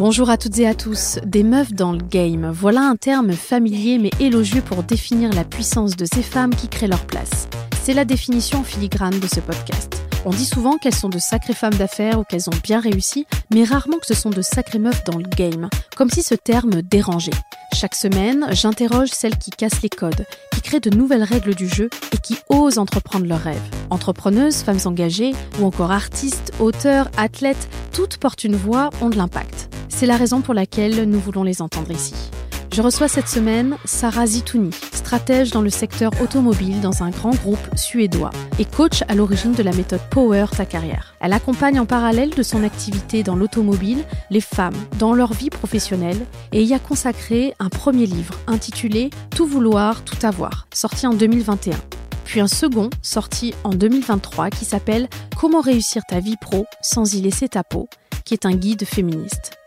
Bonjour à toutes et à tous. Des meufs dans le game. Voilà un terme familier mais élogieux pour définir la puissance de ces femmes qui créent leur place. C'est la définition filigrane de ce podcast. On dit souvent qu'elles sont de sacrées femmes d'affaires ou qu'elles ont bien réussi, mais rarement que ce sont de sacrées meufs dans le game, comme si ce terme dérangeait. Chaque semaine, j'interroge celles qui cassent les codes, qui créent de nouvelles règles du jeu et qui osent entreprendre leurs rêves. Entrepreneuses, femmes engagées ou encore artistes, auteurs, athlètes, toutes portent une voix, ont de l'impact. C'est la raison pour laquelle nous voulons les entendre ici. Je reçois cette semaine Sarah Zitouni, stratège dans le secteur automobile dans un grand groupe suédois et coach à l'origine de la méthode Power Ta carrière. Elle accompagne en parallèle de son activité dans l'automobile les femmes dans leur vie professionnelle et y a consacré un premier livre intitulé Tout vouloir, tout avoir, sorti en 2021 puis un second sorti en 2023 qui s'appelle Comment réussir ta vie pro sans y laisser ta peau, qui est un guide féministe.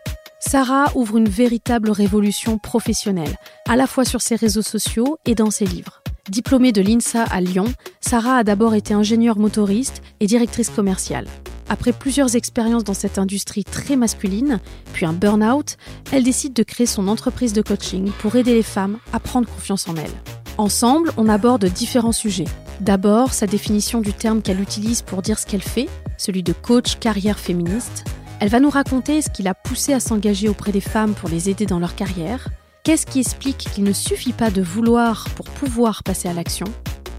Sarah ouvre une véritable révolution professionnelle, à la fois sur ses réseaux sociaux et dans ses livres. Diplômée de l'INSA à Lyon, Sarah a d'abord été ingénieure motoriste et directrice commerciale. Après plusieurs expériences dans cette industrie très masculine, puis un burn-out, elle décide de créer son entreprise de coaching pour aider les femmes à prendre confiance en elles. Ensemble, on aborde différents sujets. D'abord, sa définition du terme qu'elle utilise pour dire ce qu'elle fait, celui de coach carrière féministe. Elle va nous raconter ce qui l'a poussée à s'engager auprès des femmes pour les aider dans leur carrière. Qu'est-ce qui explique qu'il ne suffit pas de vouloir pour pouvoir passer à l'action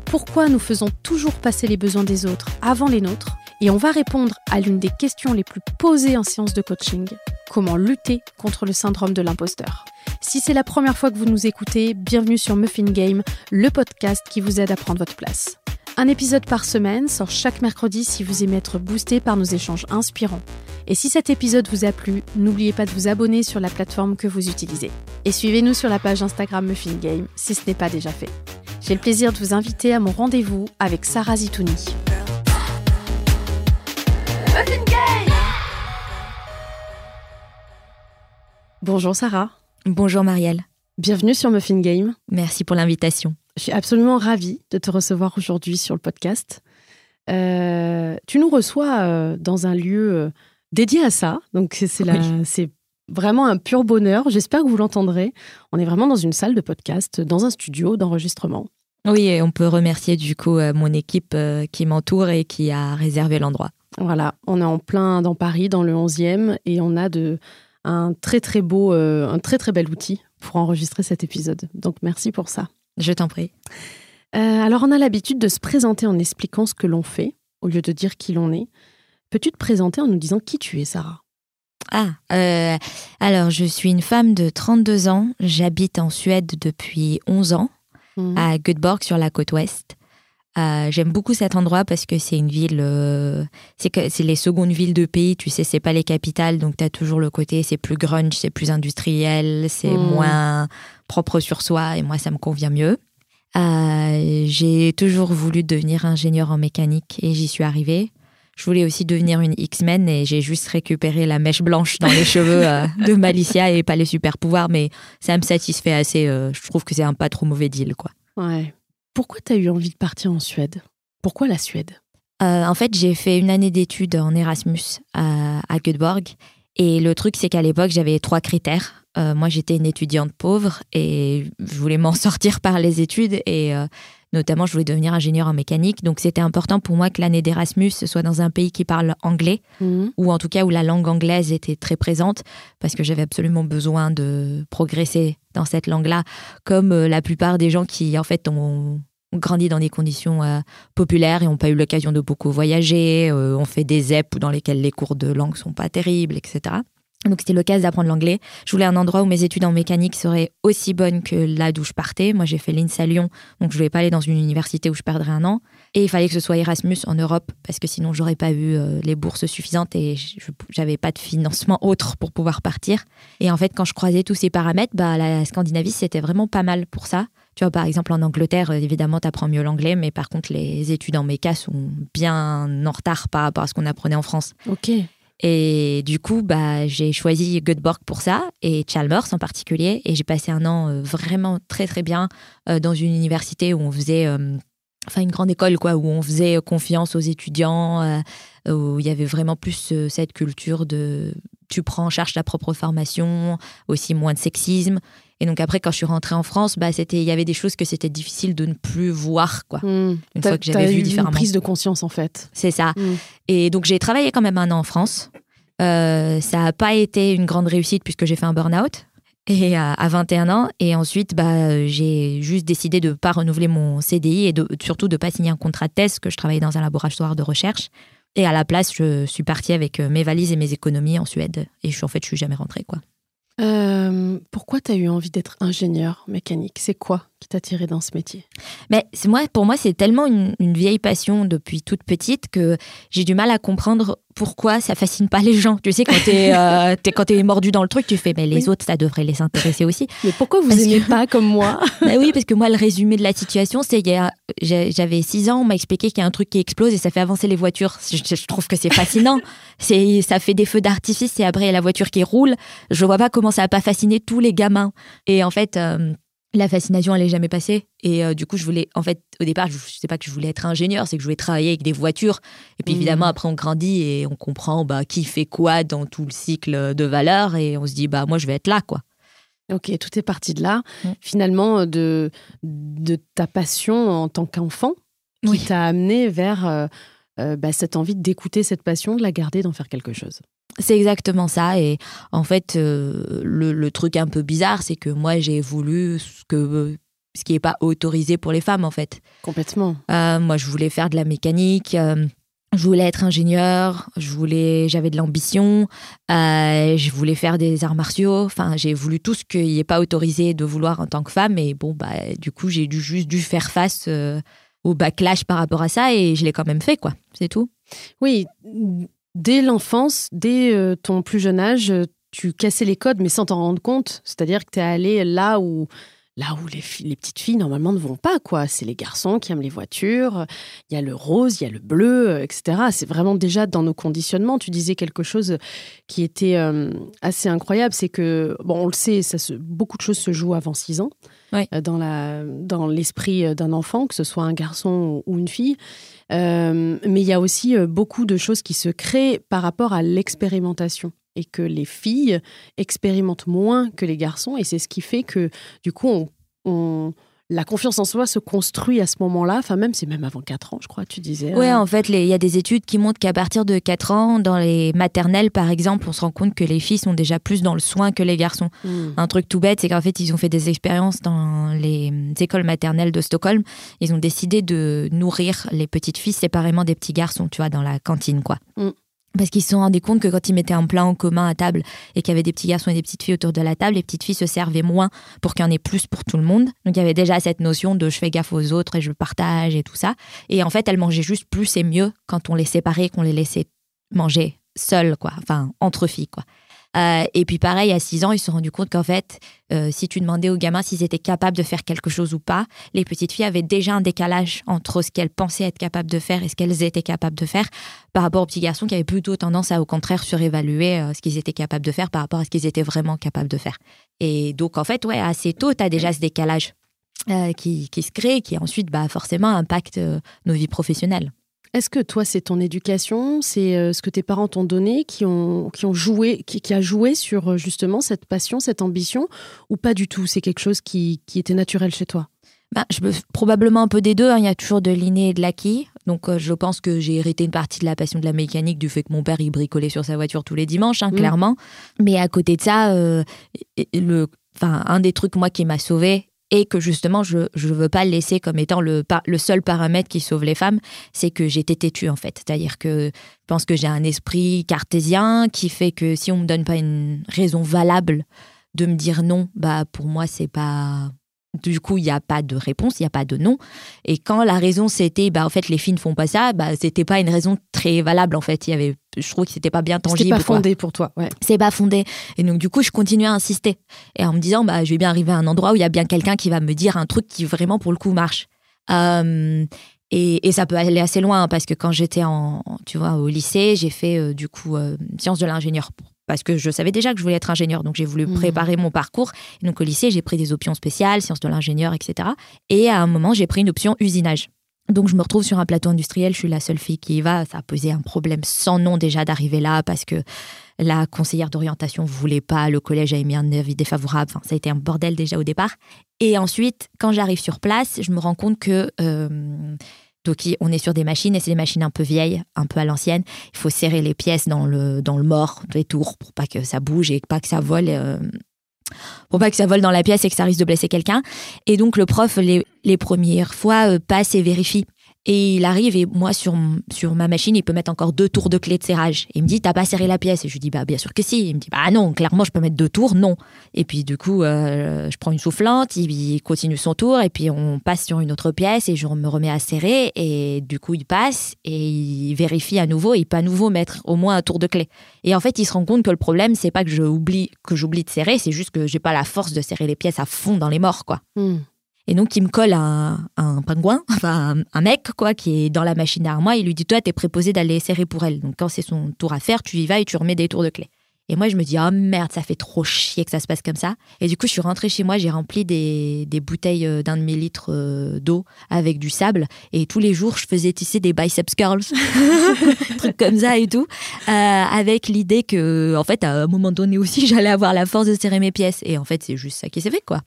Pourquoi nous faisons toujours passer les besoins des autres avant les nôtres Et on va répondre à l'une des questions les plus posées en séance de coaching. Comment lutter contre le syndrome de l'imposteur si c'est la première fois que vous nous écoutez, bienvenue sur Muffin Game, le podcast qui vous aide à prendre votre place. Un épisode par semaine sort chaque mercredi si vous aimez être boosté par nos échanges inspirants. Et si cet épisode vous a plu, n'oubliez pas de vous abonner sur la plateforme que vous utilisez. Et suivez-nous sur la page Instagram Muffin Game si ce n'est pas déjà fait. J'ai le plaisir de vous inviter à mon rendez-vous avec Sarah Zitouni. Muffin Game Bonjour Sarah. Bonjour Marielle. Bienvenue sur Muffin Game. Merci pour l'invitation. Je suis absolument ravie de te recevoir aujourd'hui sur le podcast. Euh, tu nous reçois euh, dans un lieu euh, dédié à ça, donc c'est vraiment un pur bonheur. J'espère que vous l'entendrez. On est vraiment dans une salle de podcast, dans un studio d'enregistrement. Oui, et on peut remercier du coup mon équipe qui m'entoure et qui a réservé l'endroit. Voilà, on est en plein dans Paris, dans le 11e, et on a de, un très très beau, euh, un très très bel outil pour enregistrer cet épisode. Donc merci pour ça. Je t'en prie. Euh, alors on a l'habitude de se présenter en expliquant ce que l'on fait au lieu de dire qui l'on est. Peux-tu te présenter en nous disant qui tu es, Sarah? Ah, euh, alors je suis une femme de 32 ans, j'habite en Suède depuis 11 ans, mmh. à Göteborg sur la côte ouest. Euh, j'aime beaucoup cet endroit parce que c'est une ville, euh, c'est les secondes villes de pays, tu sais, c'est pas les capitales, donc tu as toujours le côté, c'est plus grunge, c'est plus industriel, c'est hmm. moins propre sur soi, et moi ça me convient mieux. Euh, j'ai toujours voulu devenir ingénieur en mécanique et j'y suis arrivée. Je voulais aussi devenir une X-Men et j'ai juste récupéré la mèche blanche dans les cheveux de Malicia et pas les super pouvoirs, mais ça me satisfait assez. je trouve que c'est un pas trop mauvais deal, quoi. Ouais. Pourquoi tu as eu envie de partir en Suède? Pourquoi la Suède? Euh, En fait, j'ai fait une année d'études en Erasmus à, Göteborg. Et le truc, c'est qu'à l'époque, j'avais trois critères. Euh, moi, j'étais une étudiante pauvre et je voulais m'en sortir par les études. Et euh, Notamment, je voulais devenir ingénieur en mécanique. Donc, c'était important pour moi que l'année d'Erasmus soit dans un pays qui parle anglais, mhm. ou en tout cas où la langue anglaise était très présente, parce que j'avais absolument besoin de progresser dans cette langue-là, comme euh, la plupart des gens qui, en fait, ont, grandi dans des conditions euh, populaires et n'ont pas eu l'occasion de beaucoup voyager, euh, ont fait des ZEP dans lesquels les cours de langue sont pas terribles, etc. Donc c'était l'occasion d'apprendre l'anglais. Je voulais un endroit où mes études en mécanique seraient aussi bonnes que là d'où je partais. Moi j'ai fait l'INSA Lyon, donc je voulais pas aller dans une université où je perdrais un an. Et il fallait que ce soit Erasmus en Europe, parce que sinon j'aurais pas eu euh, les bourses suffisantes et j'avais pas de financement autre pour pouvoir partir. Et en fait quand je croisais tous ces paramètres, bah, la Scandinavie c'était vraiment pas mal pour ça. Tu vois, par exemple, en Angleterre, évidemment, tu apprends mieux l'anglais, mais par contre, les études en méca sont bien en retard par rapport à ce qu'on apprenait en France. Ok. Et du coup, bah, j'ai choisi Göteborg pour ça, et Chalmers en particulier. Et j'ai passé un an euh, vraiment très très bien euh, dans une université où on faisait, euh, enfin une grande école quoi, où on faisait confiance aux étudiants, où il y avait vraiment plus cette culture de tu prends en charge ta propre formation, aussi moins de sexisme. Et donc après, quand je suis rentrée en France, bah, c'était, il y avait des choses que c'était difficile de ne plus voir, quoi. Hmm. Une fois que j'avais vu différemment. Une prise de conscience, en fait. C'est ça. Hmm. Et donc j'ai travaillé quand même un an en France. Euh, ça n'a pas été une grande réussite puisque j'ai fait un burn-out et à, 21 ans. Et ensuite, bah, j'ai juste décidé de ne pas renouveler mon CDI et de, surtout de ne pas signer un contrat de thèse, que je travaillais dans un laboratoire de recherche. Et à la place, je suis partie avec euh, mes valises et mes économies en Suède. Et je, en fait, je suis jamais rentrée, quoi. Euh, pourquoi tu as eu envie d'être ingénieur mécanique? C'est quoi? Qui t'a tiré dans ce métier Mais c'est moi, pour moi, c'est tellement une, vieille passion depuis toute petite que j'ai du mal à comprendre pourquoi ça fascine pas les gens. Tu sais, quand tu es, euh, quand es mordu dans le truc, tu fais, mais les autres, ça devrait les intéresser aussi. Mais pourquoi vous n'aimez pas comme moi bah Oui, parce que moi, le résumé de la situation, c'est j'avais 6 ans, on m'a expliqué qu'il y a un truc qui explose et ça fait avancer les voitures. Je, trouve que c'est fascinant. c'est ça fait des feux d'artifice et après, il y a la voiture qui roule. Je vois pas comment ça va pas fasciner tous les gamins. Et en fait... Euh, la fascination, elle n'est jamais passée. Et euh, du coup, je voulais, en fait, au départ, je ne sais pas que je voulais être ingénieur, c'est que je voulais travailler avec des voitures. Et puis, mmh. évidemment, après, on grandit et on comprend bah, qui fait quoi dans tout le cycle de valeur. Et on se dit, bah, moi, je vais être là, quoi. Ok, tout est parti de là. Mmh. Finalement, de, de ta passion en tant qu'enfant qui t'a amené vers euh, euh, bah, cette envie d'écouter cette passion, de la garder, d'en faire quelque chose. C'est exactement ça. Et en fait, euh, le, truc un peu bizarre, c'est que moi, j'ai voulu ce, que, ce qui n'est pas autorisé pour les femmes, en fait. Complètement. Euh, moi, je voulais faire de la mécanique. Euh, je voulais être ingénieur, je voulais, j'avais de l'ambition, je voulais faire des arts martiaux. Enfin, j'ai voulu tout ce qui n'est pas autorisé de vouloir en tant que femme. Et bon, bah, du coup, j'ai dû, juste dû faire face au backlash par rapport à ça et je l'ai quand même fait, quoi. C'est tout. Oui, dès l'enfance, dès euh, ton plus jeune âge, tu cassais les codes, mais sans t'en rendre compte. C'est-à-dire que tu es allé là où, là où les, les, petites filles, normalement, ne vont pas. quoi. C'est les garçons qui aiment les voitures. Il y a le rose, il y a le bleu, euh, etc. C'est vraiment déjà dans nos conditionnements. Tu disais quelque chose qui était euh, assez incroyable. C'est que, bon, on le sait, ça se, beaucoup de choses se jouent avant 6 ans. dans, la, dans l'esprit d'un enfant, que ce soit un garçon ou une fille. Euh, mais il y a aussi euh, beaucoup de choses qui se créent par rapport à l'expérimentation et que les filles expérimentent moins que les garçons et c'est ce qui fait que du coup on la confiance en soi se construit à ce moment-là. Enfin, même, c'est même avant 4 ans, je crois, tu disais. Oui, hein. en fait, il y a des études qui montrent qu'à partir de 4 ans, dans les maternelles, par exemple, on se rend compte que les filles sont déjà plus dans le soin que les garçons. Hmm. Un truc tout bête, c'est qu'en fait, ils ont fait des expériences dans les écoles maternelles de Stockholm. Ils ont décidé de nourrir les petites filles séparément des petits garçons, tu vois, dans la cantine, quoi. Hmm parce qu'ils se sont rendus compte que quand ils mettaient un plat en commun à table et qu'il y avait des petits garçons et des petites filles autour de la table, les petites filles se servaient moins pour qu'il y en ait plus pour tout le monde. Donc il y avait déjà cette notion de je fais gaffe aux autres et je partage et tout ça. Et en fait, elles mangeaient juste plus et mieux quand on les séparait, qu'on les laissait manger seules, quoi. Enfin, entre filles, quoi. Euh, et puis pareil, à 6 ans, ils se sont rendus compte qu'en fait, euh, si tu demandais aux gamins s'ils étaient capables de faire quelque chose ou pas, les petites filles avaient déjà un décalage entre ce qu'elles pensaient être capables de faire et ce qu'elles étaient capables de faire par rapport aux petits garçons qui avaient plutôt tendance à, au contraire, surévaluer euh, ce qu'ils étaient capables de faire par rapport à ce qu'ils étaient vraiment capables de faire. Et donc, en fait, ouais, assez tôt, tu as déjà ce décalage qui, qui, se crée, qui ensuite, bah, forcément, impacte nos vies professionnelles. Est-ce que toi, c'est ton éducation, c'est euh, ce que tes parents t'ont donné qui ont, qui ont joué, qui, a joué sur euh, justement cette passion, cette ambition, ou pas du tout? C'est quelque chose qui, était naturel chez toi? Bah, je probablement un peu des deux. Hein. Il y a toujours de l'inné et de l'acquis. Donc, euh, je pense que j'ai hérité une partie de la passion de la mécanique du fait que mon père il bricolait sur sa voiture tous les dimanches, hein, mmh. clairement. Mais à côté de ça, le, un des trucs moi qui m'a sauvé et que justement je ne veux pas le laisser comme étant le, le seul paramètre qui sauve les femmes, c'est que j'étais têtue en fait. C'est-à-dire que je pense que j'ai un esprit cartésien qui fait que si on me donne pas une raison valable de me dire non, bah pour moi c'est pas du coup, il n'y a pas de réponse, il n'y a pas de non. Et quand la raison c'était, bah, en fait, les filles ne font pas ça, bah, c'était pas une raison très valable, en fait. Il y avait, je trouve que c'était pas bien tangible. C'est pas fondé pour toi, ouais. C'est pas fondé. Et donc, du coup, je continuais à insister. Et en me disant, bah, je vais bien arriver à un endroit où il y a bien quelqu'un qui va me dire un truc qui vraiment, pour le coup, marche. Euh, et, ça peut aller assez loin, parce que quand j'étais en, tu vois, au lycée, j'ai fait, euh, du coup, euh, sciences de l'ingénieur pour parce que je savais déjà que je voulais être ingénieur, donc j'ai voulu mmh. préparer mon parcours. donc au lycée, j'ai pris des options spéciales, sciences de l'ingénieur, etc. Et à un moment, j'ai pris une option usinage. Donc je me retrouve sur un plateau industriel, je suis la seule fille qui y va. Ça a posé un problème sans nom déjà d'arriver là parce que la conseillère d'orientation ne voulait pas, le collège a émis un avis défavorable. Enfin, ça a été un bordel déjà au départ. Et ensuite, quand j'arrive sur place, je me rends compte que euh, donc on est sur des machines et c'est des machines un peu vieilles, un peu à l'ancienne. Il faut serrer les pièces dans le dans le mort des tours pour pas que ça bouge et pas que ça vole. Euh, pour pas que ça vole dans la pièce et que ça risque de blesser quelqu'un. Et donc le prof, les, les premières fois, euh, passe et vérifie. Et il arrive et moi sur, sur ma machine, il peut mettre encore deux tours de clé de serrage. Il me dit, t'as pas serré la pièce Et je lui dis, bah bien sûr que si. il me dit, bah non, clairement, je peux mettre deux tours, non. Et puis du coup, euh, je prends une soufflante, il, continue son tour et puis on passe sur une autre pièce et je me remets à serrer. Et du coup, il passe et il vérifie à nouveau et il peut à nouveau mettre au moins un tour de clé. Et en fait, il se rend compte que le problème, c'est pas que j'oublie que j'oublie de serrer, c'est juste que j'ai pas la force de serrer les pièces à fond dans les morts, quoi. Hmm. Et donc, il me colle un, un pingouin, enfin un, mec, quoi, qui est dans la machine derrière moi. Il lui dit Toi, t'es préposé d'aller serrer pour elle. Donc, quand c'est son tour à faire, tu y vas et tu remets des tours de clé. Et moi, je me dis Oh merde, ça fait trop chier que ça se passe comme ça. Et du coup, je suis rentrée chez moi, j'ai rempli des, des bouteilles euh, d'un demi-litre euh, d'eau avec du sable. Et tous les jours, je faisais tisser des biceps curls, trucs comme ça et tout, euh, avec l'idée que, en fait, à un moment donné aussi, j'allais avoir la force de serrer mes pièces. Et en fait, c'est juste ça qui s'est fait, quoi.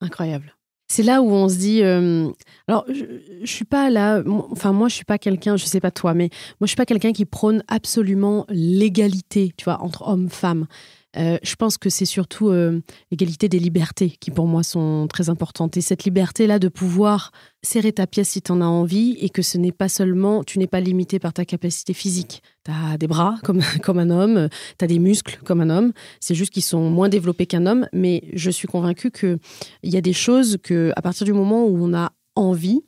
Incroyable c'est là où on se dit. Euh, alors, je, je, suis pas là. Enfin, moi, je suis pas quelqu'un. Je sais pas toi, mais moi, je suis pas quelqu'un qui prône absolument l'égalité, tu vois, entre hommes, femmes. Euh, je pense que c'est surtout euh, l'égalité des libertés qui, pour moi, sont très importantes. Et cette liberté-là de pouvoir serrer ta pièce si tu en as envie et que ce n'est pas seulement, tu n'es pas limité par ta capacité physique. Tu as des bras comme, comme un homme, tu as des muscles comme un homme. C'est juste qu'ils sont moins développés qu'un homme. Mais je suis convaincue qu'il y a des choses que, à partir du moment où on a envie,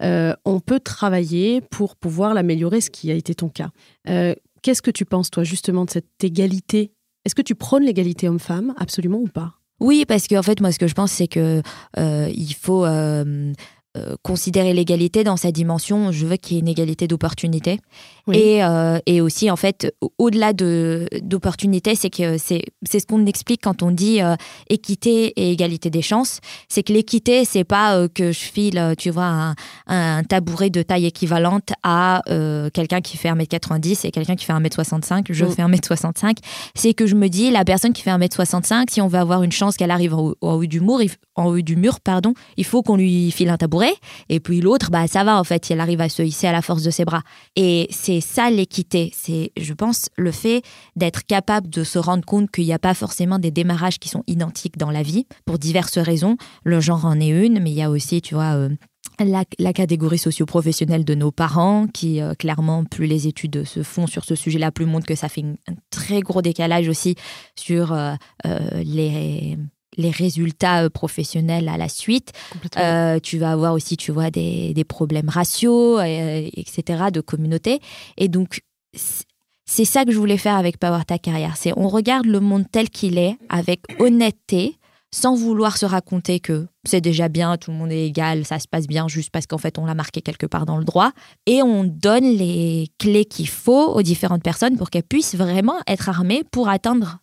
euh, on peut travailler pour pouvoir l'améliorer, ce qui a été ton cas. Qu'est-ce que tu penses, toi, justement, de cette égalité est-ce que tu prônes l'égalité homme-femme, absolument ou pas? Oui, parce qu'en fait, moi, ce que je pense, c'est que euh, il faut euh, euh, considérer l'égalité dans sa dimension. Je veux qu'il y ait une égalité d'opportunité. Et, euh, et, aussi, en fait, au-delà d'opportunité, c'est que c'est ce qu'on explique quand on dit euh, équité et égalité des chances. C'est que l'équité, c'est pas que je file, tu vois, un, un, tabouret de taille équivalente à quelqu'un qui fait 1m90 et quelqu'un qui fait 1m65. Je mm. fais 1m65. C'est que je me dis, la personne qui fait 1m65, si on veut avoir une chance qu'elle arrive en haut, du mur, en haut du mur, pardon, il faut qu'on lui file un tabouret et puis l'autre, bah, ça va, en fait, elle arrive à se hisser à la force de ses bras. Et c'est ça l'équité. C'est, je pense, le fait d'être capable de se rendre compte qu'il n'y a pas forcément des démarrages qui sont identiques dans la vie, pour diverses raisons. Le genre en est une, mais il y a aussi, tu vois, euh, la, catégorie socio-professionnelle de nos parents, qui euh, clairement, plus les études se font sur ce sujet-là, plus montrent que ça fait un très gros décalage aussi sur euh, les les résultats euh, professionnels à la suite. Euh, tu vas avoir aussi, tu vois, des, problèmes raciaux, euh, etc., de communauté. Et donc, c'est ça que je voulais faire avec Power Ta Carrière. C'est on regarde le monde tel qu'il est, avec honnêteté, sans vouloir se raconter que c'est déjà bien, tout le monde est égal, ça se passe bien juste parce qu'en fait on l'a marqué quelque part dans le droit. Et on donne les clés qu'il faut aux différentes personnes pour qu'elles puissent vraiment être armées pour atteindre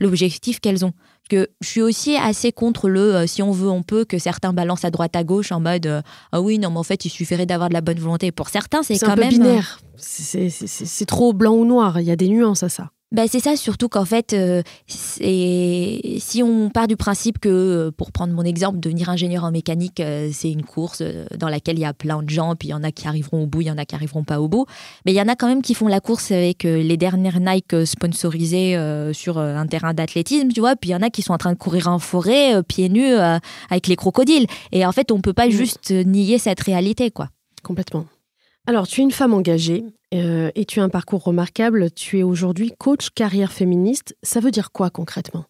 l'objectif qu'elles ont que je suis aussi assez contre le euh, si on veut, on peut, que certains balancent à droite à gauche en mode euh, ah oui, non, mais en fait, il suffirait d'avoir de la bonne volonté. Pour certains, c'est quand un même. binaire. C'est trop blanc ou noir. Il y a des nuances à ça. Ben c'est ça, surtout qu'en fait, euh, si on part du principe que, euh, pour prendre mon exemple, devenir ingénieur en mécanique, euh, c'est une course dans laquelle il y a plein de gens, puis il y en a qui arriveront au bout, il y en a qui arriveront pas au bout, mais il y en a quand même qui font la course avec les dernières Nike sponsorisées sur un terrain d'athlétisme, tu vois, puis il y en a qui sont en train de courir en forêt, pieds nus, avec les crocodiles. Et en fait, on peut pas juste nier cette réalité, quoi. Complètement. Alors, tu es une femme engagée euh, et tu as un parcours remarquable. Tu es aujourd'hui coach carrière féministe. Ça veut dire quoi concrètement?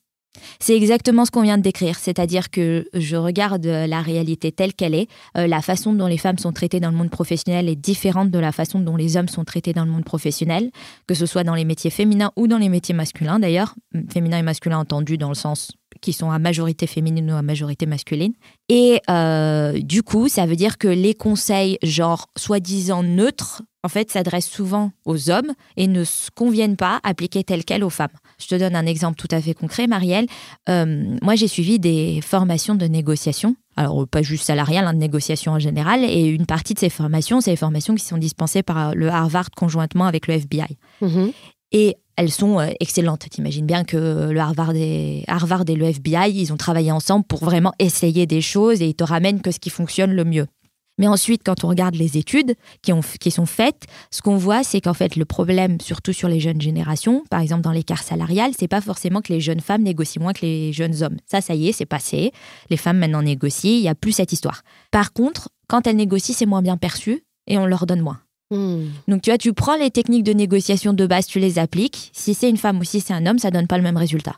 C'est exactement ce qu'on vient de décrire, c'est-à-dire que je regarde la réalité telle qu'elle est. Euh, la façon dont les femmes sont traitées dans le monde professionnel est différente de la façon dont les hommes sont traités dans le monde professionnel, que ce soit dans les métiers féminins ou dans les métiers masculins d'ailleurs, féminin et masculin entendu dans le sens qui sont à majorité féminine ou à majorité masculine. Et euh, du coup, ça veut dire que les conseils, genre soi-disant neutres, en fait, s'adressent souvent aux hommes et ne conviennent pas appliquer tel quel aux femmes. Je te donne un exemple tout à fait concret, Marielle. Euh, moi, j'ai suivi des formations de négociation alors pas juste salariales, hein, de négociation en général. Et une partie de ces formations, c'est les formations qui sont dispensées par le Harvard conjointement avec le FBI. Mhm. Et elles sont euh, excellentes. T'imagines bien que le Harvard et, le FBI, ils ont travaillé ensemble pour vraiment essayer des choses et ils te ramènent que ce qui fonctionne le mieux. Mais ensuite, quand on regarde les études qui, qui sont faites, ce qu'on voit, c'est qu'en fait, le problème, surtout sur les jeunes générations, par exemple dans l'écart salarial, c'est pas forcément que les jeunes femmes négocient moins que les jeunes hommes. Ça, ça y est, c'est passé. Les femmes maintenant négocient, il n'y a plus cette histoire. Par contre, quand elles négocient, c'est moins bien perçu et on leur donne moins. Hmm. Donc tu vois, tu prends les techniques de négociation de base, tu les appliques. Si c'est une femme ou si c'est un homme, ça donne pas le même résultat.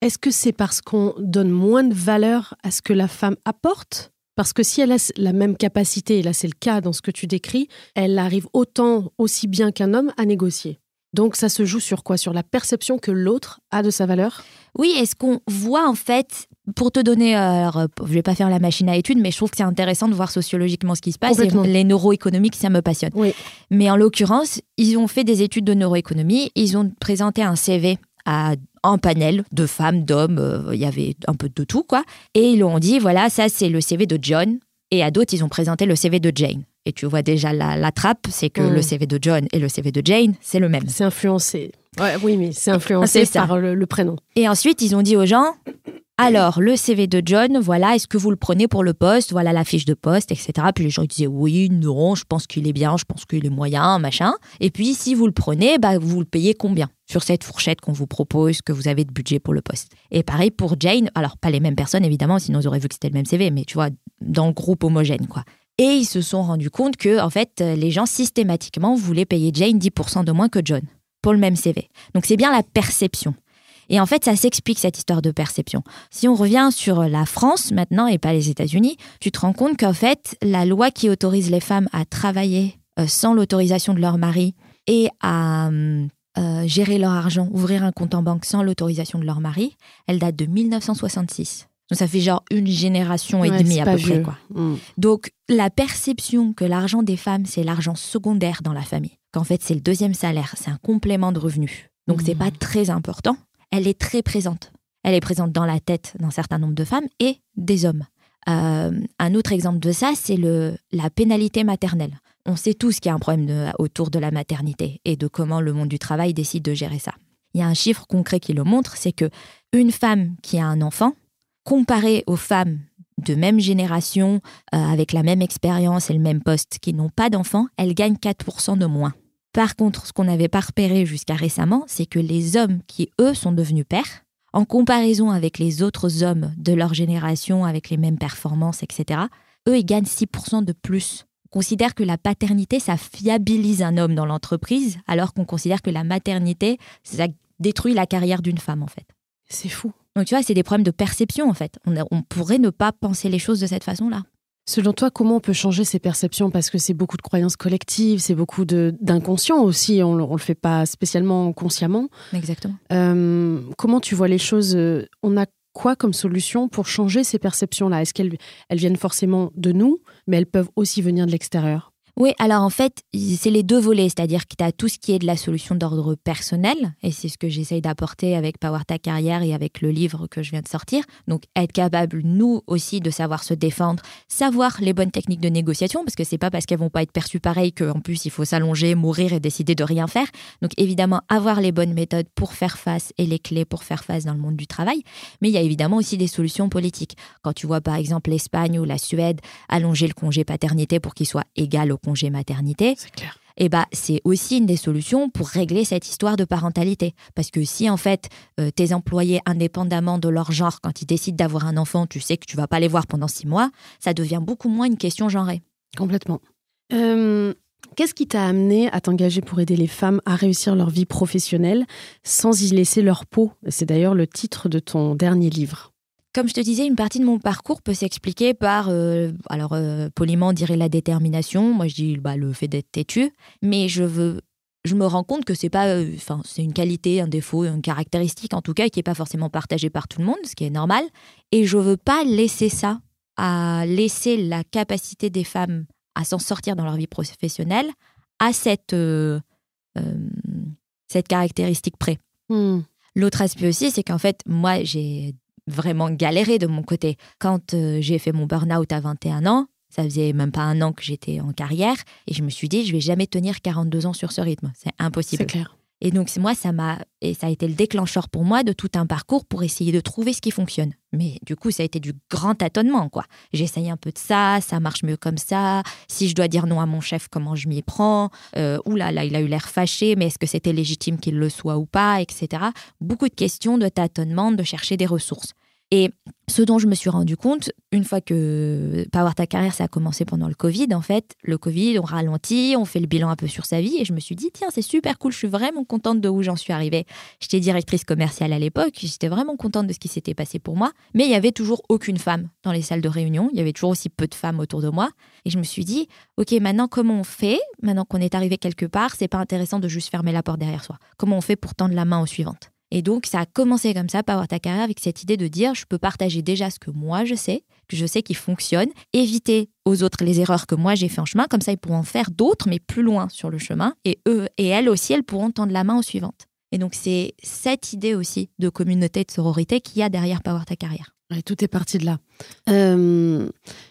Est-ce que c'est parce qu'on donne moins de valeur à ce que la femme apporte? Parce que si elle a la même capacité, et là c'est le cas dans ce que tu décris, elle arrive autant, aussi bien qu'un homme à négocier. Donc ça se joue sur quoi? Sur la perception que l'autre a de sa valeur? Oui, est-ce qu'on voit en fait, pour te donner, alors euh, je vais pas faire la machine à études, mais je trouve que c'est intéressant de voir sociologiquement ce qui se passe. Et les neuroéconomiques, ça me passionne. Oui. Mais en l'occurrence, ils ont fait des études de neuroéconomie, ils ont présenté un CV à un panel de femmes, d'hommes, euh, il y avait un peu de tout, quoi. Et ils ont dit, voilà, ça c'est le CV de John. Et à d'autres, ils ont présenté le CV de Jane. Et tu vois déjà la, la trappe, c'est que Mm. le CV de John et le CV de Jane, c'est le même. C'est influencé. Ouais, oui, mais c'est influencé C'est ça. par le, le prénom. Et ensuite, ils ont dit aux gens, alors, le CV de John, voilà, est-ce que vous le prenez pour le poste? Voilà la fiche de poste, etc. Puis les gens ils disaient, oui, non, je pense qu'il est bien, je pense qu'il est moyen, machin. Et puis, si vous le prenez, bah, vous le payez combien Sur cette fourchette qu'on vous propose, que vous avez de budget pour le poste? Et pareil pour Jane, alors pas les mêmes personnes, évidemment, sinon ils auraient vu que c'était le même CV, mais tu vois, dans le groupe homogène, quoi. Et ils se sont rendus compte que, en fait, les gens systématiquement voulaient payer Jane 10% de moins que John pour le même CV. Donc c'est bien la perception. Et en fait, ça s'explique cette histoire de perception. Si on revient sur la France maintenant et pas les États-Unis, tu te rends compte qu'en fait, la loi qui autorise les femmes à travailler euh, sans l'autorisation de leur mari et à euh, euh, gérer leur argent, ouvrir un compte en banque sans l'autorisation de leur mari, elle date de 1966. Donc ça fait genre une génération et Ouais, demie à peu près. Quoi. Hmm. Donc, la perception que l'argent des femmes, c'est l'argent secondaire dans la famille, qu'en fait, c'est le deuxième salaire, c'est un complément de revenu. Donc, c'est Mhm. pas très important. Elle est très présente. Elle est présente dans la tête d'un certain nombre de femmes et des hommes. Euh, un autre exemple de ça, c'est le, la pénalité maternelle. On sait tous qu'il y a un problème de- autour de la maternité et de comment le monde du travail décide de gérer ça. Il y a un chiffre concret qui le montre, c'est que une femme qui a un enfant, comparée aux femmes de même génération, euh, avec la même expérience et le même poste, qui n'ont pas d'enfants, elle gagne 4% de moins. Par contre, ce qu'on n'avait pas repéré jusqu'à récemment, c'est que les hommes qui, eux, sont devenus pères, en comparaison avec les autres hommes de leur génération, avec les mêmes performances, etc., eux, ils gagnent 6% de plus. On considère que la paternité, ça fiabilise un homme dans l'entreprise, alors qu'on considère que la maternité, ça détruit la carrière d'une femme, en fait. C'est fou. Donc, tu vois, c'est des problèmes de perception, en fait. On, a- on pourrait ne pas penser les choses de cette façon-là. Selon toi, comment on peut changer ces perceptions? Parce que c'est beaucoup de croyances collectives, c'est beaucoup d'inconscient aussi, on ne le fait pas spécialement consciemment. Exactement. Euh, comment tu vois les choses euh, On a quoi comme solution pour changer ces perceptions-là? Est-ce qu'elles elles viennent forcément de nous, mais elles peuvent aussi venir de l'extérieur? Oui, alors en fait, c'est les deux volets, c'est-à-dire que tu as tout ce qui est de la solution d'ordre personnel, et c'est ce que j'essaye d'apporter avec Power Ta Carrière et avec le livre que je viens de sortir. Donc, être capable, nous aussi, de savoir se défendre, savoir les bonnes techniques de négociation, parce que c'est pas parce qu'elles vont pas être perçues pareil qu'en plus il faut s'allonger, mourir et décider de rien faire. Donc, évidemment, avoir les bonnes méthodes pour faire face et les clés pour faire face dans le monde du travail. Mais il y a évidemment aussi des solutions politiques. Quand tu vois par exemple l'Espagne ou la Suède allonger le congé paternité pour qu'il soit égal au congé maternité, C'est clair. eh ben, c'est aussi une des solutions pour régler cette histoire de parentalité. Parce que si en fait euh, tes employés, indépendamment de leur genre, quand ils décident d'avoir un enfant, tu sais que tu vas pas les voir pendant six mois, ça devient beaucoup moins une question genrée. Complètement. Euh, Qu'est-ce qui t'a amené à t'engager pour aider les femmes à réussir leur vie professionnelle sans y laisser leur peau? C'est d'ailleurs le titre de ton dernier livre. Comme je te disais, une partie de mon parcours peut s'expliquer par, euh, alors euh, poliment on dirait la détermination, moi je dis bah, le fait d'être têtu, mais je veux, je me rends compte que c'est pas, euh, enfin c'est une qualité, un défaut, une caractéristique en tout cas qui est pas forcément partagée par tout le monde, ce qui est normal, et je veux pas laisser ça, à laisser la capacité des femmes à s'en sortir dans leur vie professionnelle à cette, cette caractéristique près. Hmm. L'autre aspect aussi, c'est qu'en fait, moi, j'ai vraiment galéré de mon côté. Quand euh, j'ai fait mon burn-out à 21 ans, ça faisait même pas un an que j'étais en carrière et je me suis dit, je vais jamais tenir 42 ans sur ce rythme. C'est impossible. C'est clair. Et donc, moi, ça m'a, et ça a été le déclencheur pour moi de tout un parcours pour essayer de trouver ce qui fonctionne. Mais du coup, ça a été du grand tâtonnement, quoi. J'essaye un peu de ça, ça marche mieux comme ça. Si je dois dire non à mon chef, comment je m'y prends? Euh, Ouh là, là, il a eu l'air fâché, mais est-ce que c'était légitime qu'il le soit ou pas, etc. Beaucoup de questions, de tâtonnement, de chercher des ressources. Et ce dont je me suis rendu compte, une fois que Power Ta Carrière, ça a commencé pendant le Covid, en fait, le Covid, on ralentit, on fait le bilan un peu sur sa vie, et je me suis dit, tiens, c'est super cool, je suis vraiment contente de où j'en suis arrivée. J'étais directrice commerciale à l'époque, j'étais vraiment contente de ce qui s'était passé pour moi, mais il y avait toujours aucune femme dans les salles de réunion, il y avait toujours aussi peu de femmes autour de moi, et je me suis dit, ok, maintenant comment on fait Maintenant qu'on est arrivé quelque part, c'est pas intéressant de juste fermer la porte derrière soi. Comment on fait pour tendre la main aux suivantes? Et donc, ça a commencé comme ça, Power Ta Carrière, avec cette idée de dire, je peux partager déjà ce que moi je sais, que je sais qui fonctionne, éviter aux autres les erreurs que moi j'ai fait en chemin, comme ça ils pourront en faire d'autres, mais plus loin sur le chemin, et eux et elles aussi, elles pourront tendre la main aux suivantes. Et donc, c'est cette idée aussi de communauté, de sororité qu'il y a derrière Power Ta Carrière. Tout est parti de là. Euh,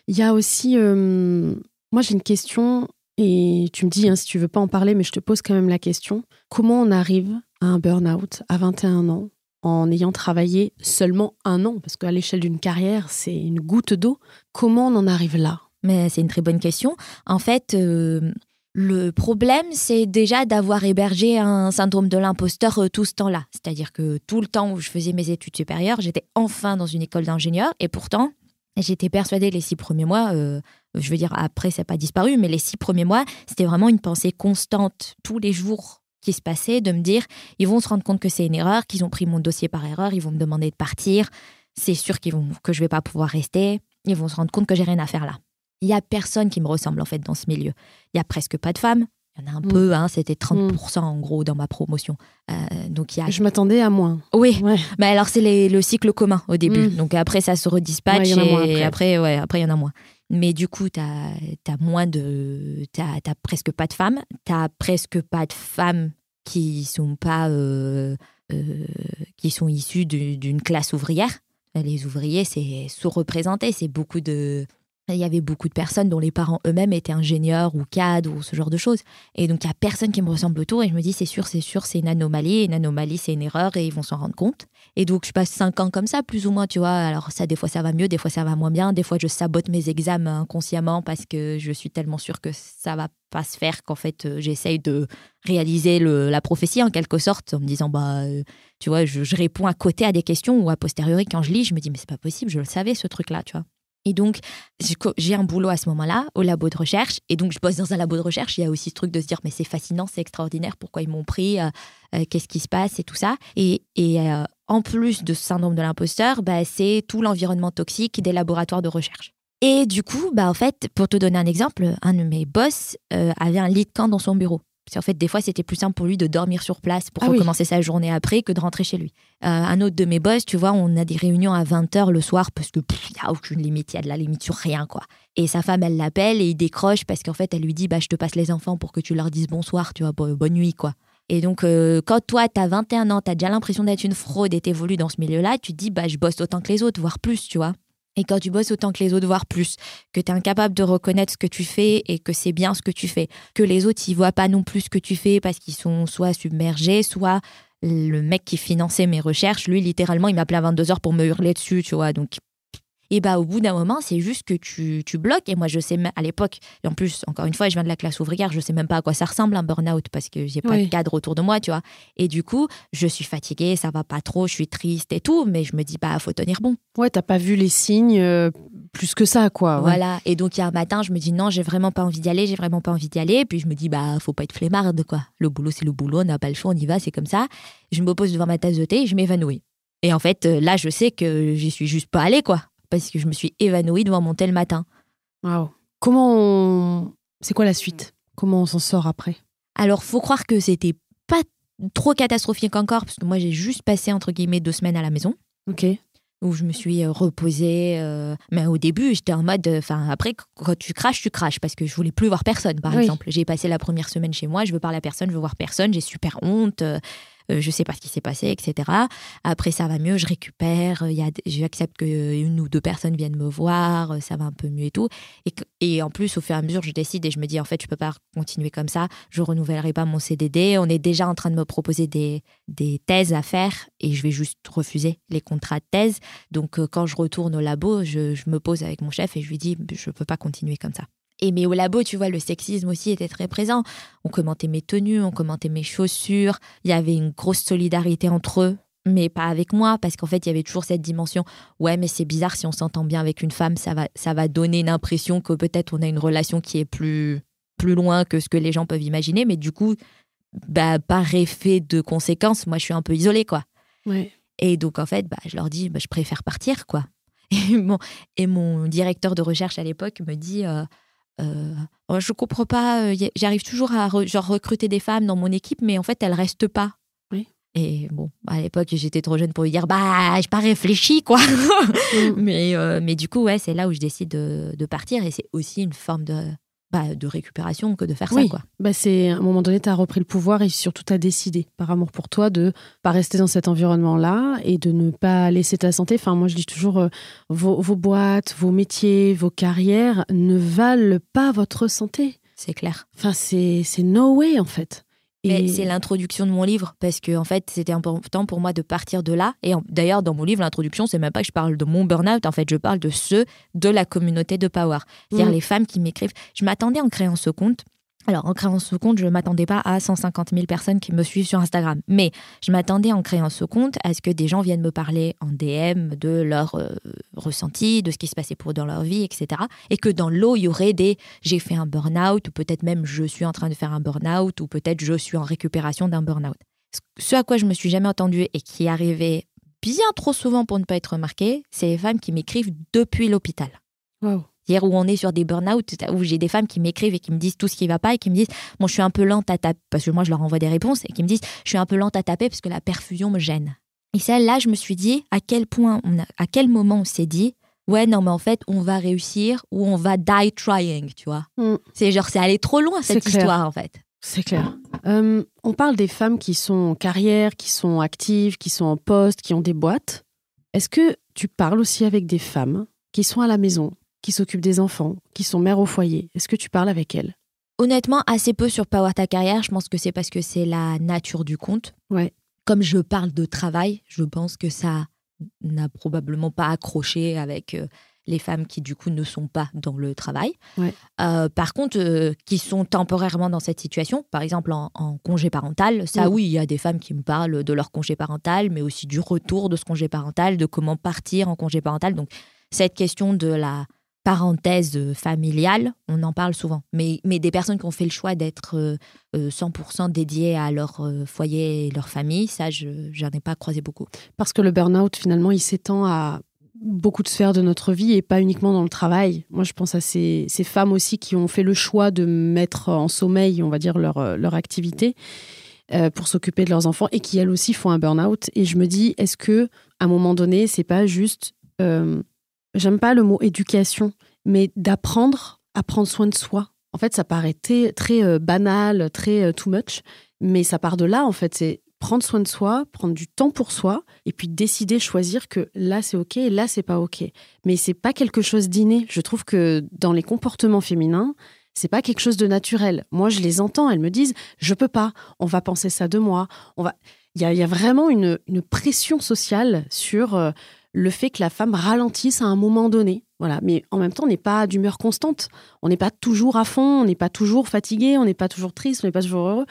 Il y a aussi, euh, moi j'ai une question, et tu me dis hein, si tu veux pas en parler, mais je te pose quand même la question. Comment on arrive un burn-out à 21 ans en ayant travaillé seulement un an Parce qu'à l'échelle d'une carrière, c'est une goutte d'eau. Comment on en arrive là? Mais c'est une très bonne question. En fait, euh, le problème, c'est déjà d'avoir hébergé un syndrome de l'imposteur euh, tout ce temps-là. C'est-à-dire que tout le temps où je faisais mes études supérieures, j'étais enfin dans une école d'ingénieur et pourtant, j'étais persuadée les six premiers mois, euh, je veux dire, après, ça n'a pas disparu, mais les six premiers mois, c'était vraiment une pensée constante tous les jours qui se passait de me dire, ils vont se rendre compte que c'est une erreur, qu'ils ont pris mon dossier par erreur, ils vont me demander de partir, c'est sûr qu'ils vont, que je vais pas pouvoir rester, ils vont se rendre compte que j'ai rien à faire là. Il y a personne qui me ressemble en fait dans ce milieu. Il y a presque pas de femmes. Il y en a un Mm. peu, hein, c'était 30% en gros dans ma promotion. Euh, donc il y a. Je m'attendais à moins. Oui, mais alors c'est le cycle commun au début. Mm. Donc après ça se redispatche Ouais, et après. après ouais, après il y en a moins. Mais du coup, tu as, moins de presque pas de femmes, tu presque pas de femmes qui sont pas euh, euh, qui sont issues du- d'une classe ouvrière. Les ouvriers, c'est sous-représenté, c'est beaucoup de il y avait beaucoup de personnes dont les parents eux-mêmes étaient ingénieurs ou cadres ou ce genre de choses. Et donc, il n'y a personne qui me ressemble autour. Et je me dis, c'est sûr, c'est sûr, c'est une anomalie. Une anomalie, c'est une erreur et ils vont s'en rendre compte. Et donc, je passe cinq ans comme ça, plus ou moins, tu vois. Alors, ça, des fois, ça va mieux, des fois, ça va moins bien. Des fois, je sabote mes examens inconsciemment parce que je suis tellement sûre que ça va pas se faire qu'en fait, euh, j'essaye de réaliser le- la prophétie en quelque sorte en me disant, bah, euh, tu vois, je, réponds à côté à des questions ou a posteriori, quand je lis, je me dis, mais c'est pas possible, je le savais, ce truc-là, tu vois. Et donc, j'ai un boulot à ce moment-là, au labo de recherche. Et donc, je bosse dans un labo de recherche. Il y a aussi ce truc de se dire, mais c'est fascinant, c'est extraordinaire, pourquoi ils m'ont pris, euh, qu'est-ce qui se passe et tout ça. Et, en plus de ce syndrome de l'imposteur, bah, c'est tout l'environnement toxique des laboratoires de recherche. Et du coup, bah, en fait, pour te donner un exemple, un de mes boss euh, avait un lit de camp dans son bureau. Qu'en fait, des fois, c'était plus simple pour lui de dormir sur place pour Ah oui. recommencer sa journée après que de rentrer chez lui. Euh, un autre de mes boss, tu vois, on a des réunions à 20h le soir parce que il n'y a aucune limite, il y a de la limite sur rien, quoi. Et sa femme, elle l'appelle et il décroche parce qu'en fait, elle lui dit bah, Je te passe les enfants pour que tu leur dises bonsoir, tu vois, bo- bonne nuit, quoi. Et donc, euh, quand toi, tu as 21 ans, tu as déjà l'impression d'être une fraude et t'évolues dans ce milieu-là, tu te dis bah, Je bosse autant que les autres, voire plus, tu vois. Et quand tu bosses autant que les autres, voire plus, que tu es incapable de reconnaître ce que tu fais et que c'est bien ce que tu fais, que les autres, ils voient pas non plus ce que tu fais parce qu'ils sont soit submergés, soit le mec qui finançait mes recherches, lui, littéralement, il m'appelait à 22h pour me hurler dessus, tu vois. Donc, et bah, au bout d'un moment, c'est juste que tu, tu bloques. Et moi, je sais, même- à l'époque, et en plus, encore une fois, je viens de la classe ouvrière, je sais même pas à quoi ça ressemble un burn-out parce que j'ai pas Oui. de cadre autour de moi, tu vois. Et du coup, je suis fatiguée, ça va pas trop, je suis triste et tout, mais je me dis, bah, faut tenir bon. Ouais, t'as pas vu les signes euh, plus que ça, quoi. ouais. Voilà. Et donc, il y a un matin, je me dis non, j'ai vraiment pas envie d'y aller, j'ai vraiment pas envie d'y aller. Puis je me dis, bah, faut pas être flemmarde, quoi. Le boulot, c'est le boulot, on n'a pas le choix, on y va, c'est comme ça. Je me pose devant ma tasse de thé et je m'évanouis. Et en fait, euh, là, je sais que j'y suis juste pas allée, quoi. Parce que je me suis évanouie devant mon thé le matin. Waouh. Comment on... C'est quoi la suite? Comment on s'en sort après? Alors, faut croire que c'était pas trop catastrophique encore, parce que moi, j'ai juste passé, entre guillemets, deux semaines à la maison. Ok. où je me suis euh, reposée. euh, Mais au début, j'étais en mode. Enfin, après, quand tu craches, tu craches parce que je voulais plus voir personne, par Oui. exemple. J'ai passé la première semaine chez moi, je veux parler à personne, je veux voir personne, j'ai super honte. Euh, euh, je sais pas ce qui s'est passé, etc. Après, ça va mieux, je récupère, il y a, j'accepte qu'une ou deux personnes viennent me voir, ça va un peu mieux et tout. Et, et en plus, au fur et à mesure, je décide et je me dis, en fait, je peux pas continuer comme ça, je renouvellerai pas mon CDD. On est déjà en train de me proposer des, des thèses à faire et je vais juste refuser les contrats de thèse. Donc, quand je retourne au labo, je, je me pose avec mon chef et je lui dis, je peux pas continuer comme ça. Et mais au labo, tu vois, le sexisme aussi était très présent. On commentait mes tenues, on commentait mes chaussures. Il y avait une grosse solidarité entre eux, mais pas avec moi, parce qu'en fait, il y avait toujours cette dimension. Ouais, mais c'est bizarre si on s'entend bien avec une femme, ça va, ça va donner une impression que peut-être on a une relation qui est plus, plus loin que ce que les gens peuvent imaginer. Mais du coup, bah, par effet de conséquence, moi, je suis un peu isolée, quoi. Ouais. Et donc, en fait, bah, je leur dis, bah, je préfère partir, quoi. Et mon, et mon directeur de recherche à l'époque me dit. Euh, euh, je comprends pas, euh, j'arrive toujours à genre, recruter des femmes dans mon équipe, mais en fait, elles restent pas. Oui. Et bon, à l'époque, j'étais trop jeune pour lui dire, bah, je pas réfléchi, quoi. Mm. mais, euh, mais du coup, ouais, c'est là où je décide de, de partir et c'est aussi une forme de, bah, de récupération que de faire ça. Quoi. Bah c'est à un moment donné, tu as repris le pouvoir et surtout tu as décidé, par amour pour toi, de pas rester dans cet environnement-là et de ne pas laisser ta santé. Enfin, moi, je dis toujours, euh, vos, vos, boîtes, vos métiers, vos carrières ne valent pas votre santé. C'est clair. Enfin, c'est no way, en fait. C'est l'introduction de mon livre parce que en fait c'était important pour moi de partir de là. Et d'ailleurs dans mon livre l'introduction c'est même pas que je parle de mon burn-out, en fait je parle de ceux de la communauté de Power, c'est-à-dire mm. les femmes qui m'écrivent. Je m'attendais en créant ce compte alors, en créant ce compte, je ne m'attendais pas à 150 000 personnes qui me suivent sur Instagram. Mais je m'attendais en créant ce compte à ce que des gens viennent me parler en DM de leur euh, ressenti, de ce qui se passait pour dans leur vie, etc. Et que dans l'eau, il y aurait des j'ai fait un burn-out, ou peut-être même je suis en train de faire un burn-out, ou peut-être je suis en récupération d'un burn-out. Ce à quoi je me suis jamais entendue et qui arrivait bien trop souvent pour ne pas être remarqué, c'est les femmes qui m'écrivent depuis l'hôpital. Wow où on est sur des burn-out, où j'ai des femmes qui m'écrivent et qui me disent tout ce qui va pas et qui me disent Bon, je suis un peu lente à taper, parce que moi je leur envoie des réponses, et qui me disent Je suis un peu lente à taper parce que la perfusion me gêne. Et celle-là, je me suis dit à quel point, à quel moment on s'est dit Ouais, non, mais en fait, on va réussir ou on va die trying, tu vois. Mm. C'est genre, c'est aller trop loin cette histoire, en fait. C'est clair. Euh, on parle des femmes qui sont en carrière, qui sont actives, qui sont en poste, qui ont des boîtes. Est-ce que tu parles aussi avec des femmes qui sont à la maison, qui s'occupent des enfants, qui sont mères au foyer. Est-ce que tu parles avec elles Honnêtement, assez peu sur Power Ta Carrière. Je pense que c'est parce que c'est la nature du compte. Ouais. Comme je parle de travail, je pense que ça n'a probablement pas accroché avec euh, les femmes qui du coup ne sont pas dans le travail. Ouais. Euh, par contre, euh, qui sont temporairement dans cette situation, par exemple en, congé parental, ça mm. oui, il y a des femmes qui me parlent de leur congé parental, mais aussi du retour de ce congé parental, de comment partir en congé parental. Donc cette question de la parenthèse euh, familiale, on en parle souvent. Mais, mais des personnes qui ont fait le choix d'être 100% euh, euh, dédiées à leur foyer et leur famille, ça, je n'en ai pas croisé beaucoup. Parce que le burn-out, finalement, il s'étend à beaucoup de sphères de notre vie et pas uniquement dans le travail. Moi, je pense à ces, ces femmes aussi qui ont fait le choix de mettre en sommeil, on va dire, leur, leur activité pour s'occuper de leurs enfants et qui, elles aussi, font un burn-out. Et je me dis, est-ce que à un moment donné, c'est pas juste j'aime pas le mot éducation, mais d'apprendre à prendre soin de soi. En fait, ça paraît très, euh, banal, très euh, too much, mais ça part de là, en fait. C'est prendre soin de soi, prendre du temps pour soi, et puis décider, choisir que là c'est ok, et là c'est pas ok. Mais c'est pas quelque chose d'inné. Je trouve que dans les comportements féminins, c'est pas quelque chose de naturel. Moi, je les entends, elles me disent, je peux pas, on va penser ça de moi, on va. Il y a, vraiment une, pression sociale sur euh, le fait que la femme ralentisse à un moment donné. Voilà. Mais en même temps, on n'est pas d'humeur constante. On n'est pas toujours à fond, on n'est pas toujours fatigué, on n'est pas toujours triste, on n'est pas toujours heureux.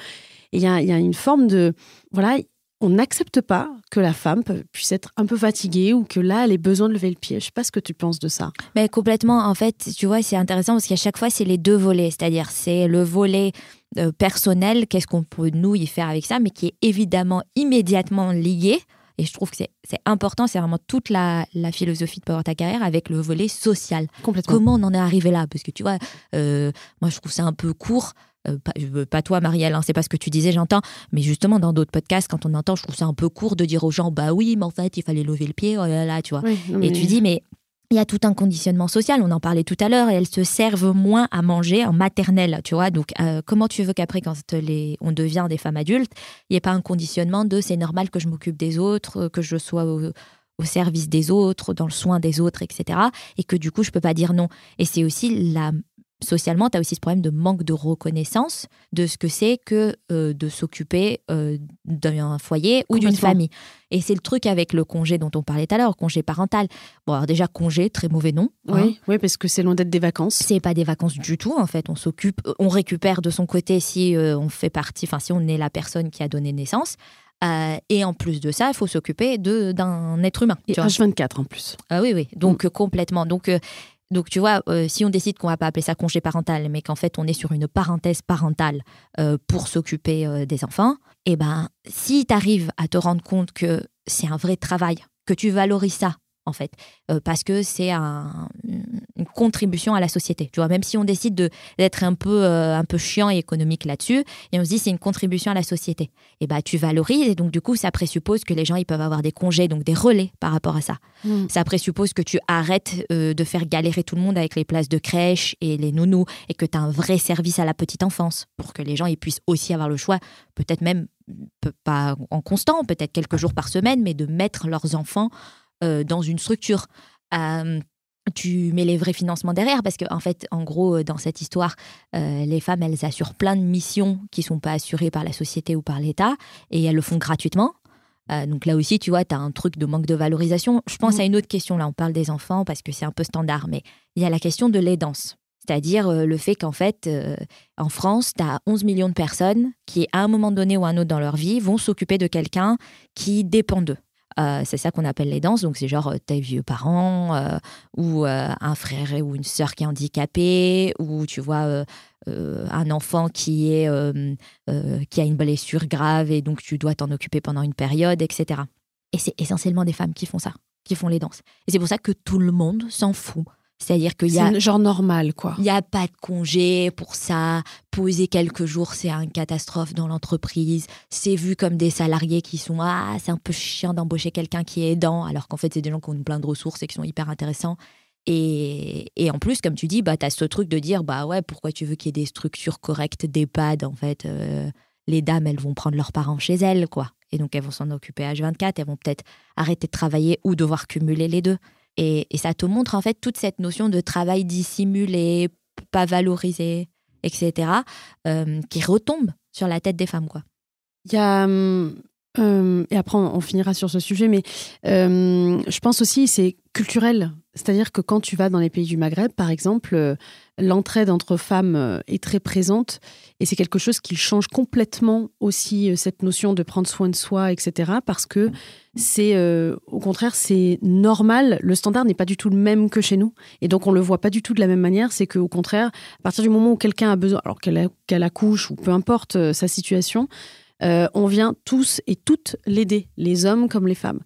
Il y a, une forme de. Voilà, on n'accepte pas que la femme puisse être un peu fatiguée ou que là, elle ait besoin de lever le pied. Je sais pas ce que tu penses de ça. Mais complètement. En fait, tu vois, c'est intéressant parce qu'à chaque fois, c'est les deux volets. C'est-à-dire, c'est le volet euh, personnel, qu'est-ce qu'on peut nous y faire avec ça, mais qui est évidemment immédiatement lié et je trouve que c'est important, c'est vraiment toute la, philosophie de Power Ta Carrière avec le volet social. Comment on en est arrivé là? Parce que tu vois, euh, moi je trouve ça un peu court. Euh, pas, toi, Marielle, hein, c'est pas ce que tu disais, j'entends. Mais justement, dans d'autres podcasts, quand on entend, je trouve ça un peu court de dire aux gens, bah oui, mais en fait, il fallait lever le pied, oh là là, tu vois. et tu dis, mais il y a tout un conditionnement social, on en parlait tout à l'heure, et elles se servent moins à manger en maternelle, tu vois. Donc, euh, comment tu veux qu'après, quand on devient des femmes adultes, il n'y ait pas un conditionnement de c'est normal que je m'occupe des autres, que je sois au, au, service des autres, dans le soin des autres, etc. Et que du coup, je peux pas dire non. Et c'est aussi la socialement, tu as aussi ce problème de manque de reconnaissance de ce que c'est que euh, de s'occuper euh, d'un foyer ou d'une famille. Et c'est le truc avec le congé dont on parlait tout à l'heure, congé parental. Bon, alors déjà, congé, très mauvais nom. Hein. Oui, oui parce que c'est loin d'être des vacances. C'est pas des vacances du tout, en fait. On s'occupe, on récupère de son côté si euh, on fait partie, enfin, si on est la personne qui a donné naissance. et en plus de ça, il faut s'occuper d'un être humain. Et H24 en plus. Ah oui, oui. Donc mm. complètement. Donc donc, tu vois, euh, si on décide qu'on va pas appeler ça congé parental, mais qu'en fait, on est sur une parenthèse parentale euh, pour s'occuper euh, des enfants, eh ben, si tu arrives à te rendre compte que c'est un vrai travail, que tu valorises ça, en fait, euh, parce que c'est une contribution à la société. Tu vois, même si on décide d'être un peu euh, un peu chiant et économique là-dessus, et on se dit c'est une contribution à la société. Et eh bah tu valorises et donc du coup ça présuppose que les gens ils peuvent avoir des congés, donc des relais par rapport à ça. Mm. Ça présuppose que tu arrêtes euh, de faire galérer tout le monde avec les places de crèche et les nounous et que tu as un vrai service à la petite enfance pour que les gens ils puissent aussi avoir le choix, peut-être même pas en constant, peut-être quelques jours par semaine, mais de mettre leurs enfants dans une structure. Euh, tu mets les vrais financements derrière parce qu'en en fait, en gros, euh, dans cette histoire, les femmes, elles assurent plein de missions qui sont pas assurées par la société ou par l'État et elles le font gratuitement. donc là aussi, tu vois, tu as un truc de manque de valorisation. Je pense mmh. à une autre question, là, on parle des enfants parce que c'est un peu standard, mais il y a la question de l'aidance. C'est-à-dire le fait qu'en fait, en France, tu as 11 millions de personnes qui, à un moment donné ou à un autre dans leur vie, vont s'occuper de quelqu'un qui dépend d'eux. Euh, c'est ça qu'on appelle les danses. Donc, c'est genre euh, tes vieux parents euh, ou un frère ou une sœur qui est handicapé ou tu vois un enfant qui, est, qui a une blessure grave et donc tu dois t'en occuper pendant une période, etc. Et c'est essentiellement des femmes qui font ça, qui font les danses. Et c'est pour ça que tout le monde s'en fout. C'est-à-dire qu'il y a. C'est genre normal, quoi. Il n'y a pas de congé pour ça. Poser quelques jours, c'est une catastrophe dans l'entreprise. C'est vu comme des salariés qui sont Ah, c'est un peu chiant d'embaucher quelqu'un qui est aidant, alors qu'en fait, c'est des gens qui ont plein de ressources et qui sont hyper intéressants. Et, et en plus, comme tu dis, bah, tu as ce truc de dire Bah ouais, pourquoi tu veux qu'il y ait des structures correctes d'EHPAD En fait, euh, les dames, elles vont prendre leurs parents chez elles, quoi. Et donc, elles vont s'en occuper à H24. Elles vont peut-être arrêter de travailler ou devoir cumuler les deux. Et, ça te montre en fait toute cette notion de travail dissimulé, pas valorisé, etc., euh, qui retombe sur la tête des femmes. Quoi. Hum, hum, et après, on, finira sur ce sujet, mais hum, je pense aussi c'est culturel. C'est-à-dire que quand tu vas dans les pays du Maghreb, par exemple, euh, l'entraide entre femmes euh, est très présente et c'est quelque chose qui change complètement aussi cette notion de prendre soin de soi, etc. Parce que c'est euh, au contraire c'est normal. Le standard n'est pas du tout le même que chez nous, et donc on le voit pas du tout de la même manière. C'est qu'au contraire, à partir du moment où quelqu'un a besoin, alors qu'elle accouche ou peu importe euh, sa situation, euh, on vient tous et toutes l'aider, les hommes comme les femmes.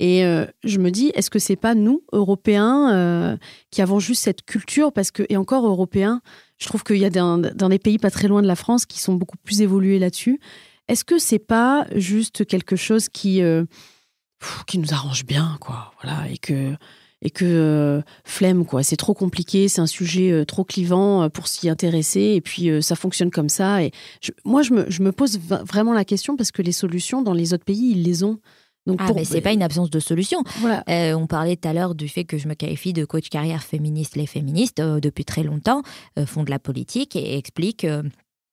Et je me dis, est-ce que c'est pas nous, Européens, qui avons juste cette culture? Parce que, et encore Européens, je trouve qu'il y a dans, dans des pays pas très loin de la France qui sont beaucoup plus évolués là-dessus. Est-ce que c'est pas juste quelque chose qui qui nous arrange bien, quoi. Voilà, et que et que euh, flemme quoi c'est trop compliqué c'est un sujet euh, trop clivant euh, pour s'y intéresser et puis ça fonctionne comme ça et moi je me, je me pose vraiment la question parce que les solutions dans les autres pays ils les ont donc ah, mais c'est pas une absence de solution. Voilà. on parlait tout à l'heure du fait que je me qualifie de coach carrière féministe. Les féministes, depuis très longtemps, font de la politique et expliquent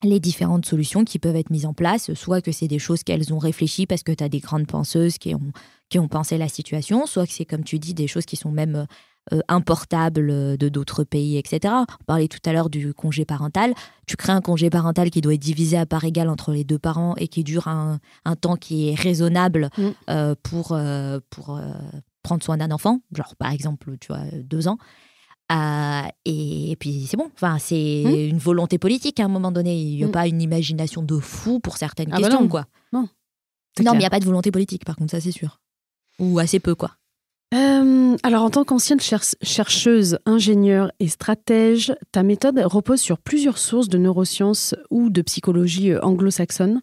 les différentes solutions qui peuvent être mises en place, soit que c'est des choses qu'elles ont réfléchies parce que tu as des grandes penseuses qui ont, qui ont pensé la situation, soit que c'est, comme tu dis, des choses qui sont même euh, importables de d'autres pays, etc. On parlait tout à l'heure du congé parental. Tu crées un congé parental qui doit être divisé à part égale entre les deux parents et qui dure un, un temps qui est raisonnable mm. euh, pour, euh, pour prendre soin d'un enfant, genre par exemple, tu vois, deux ans. Euh, et, puis c'est bon, enfin, c'est hmm. une volonté politique à un moment donné. Il n'y a hmm. pas une imagination de fou pour certaines ah bah questions, quoi. Non, non mais il n'y a pas de volonté politique, par contre, ça c'est sûr. Ou assez peu, quoi. Euh, alors, en tant qu'ancienne chercheuse, ingénieure et stratège, ta méthode repose sur plusieurs sources de neurosciences ou de psychologie euh, anglo-saxonne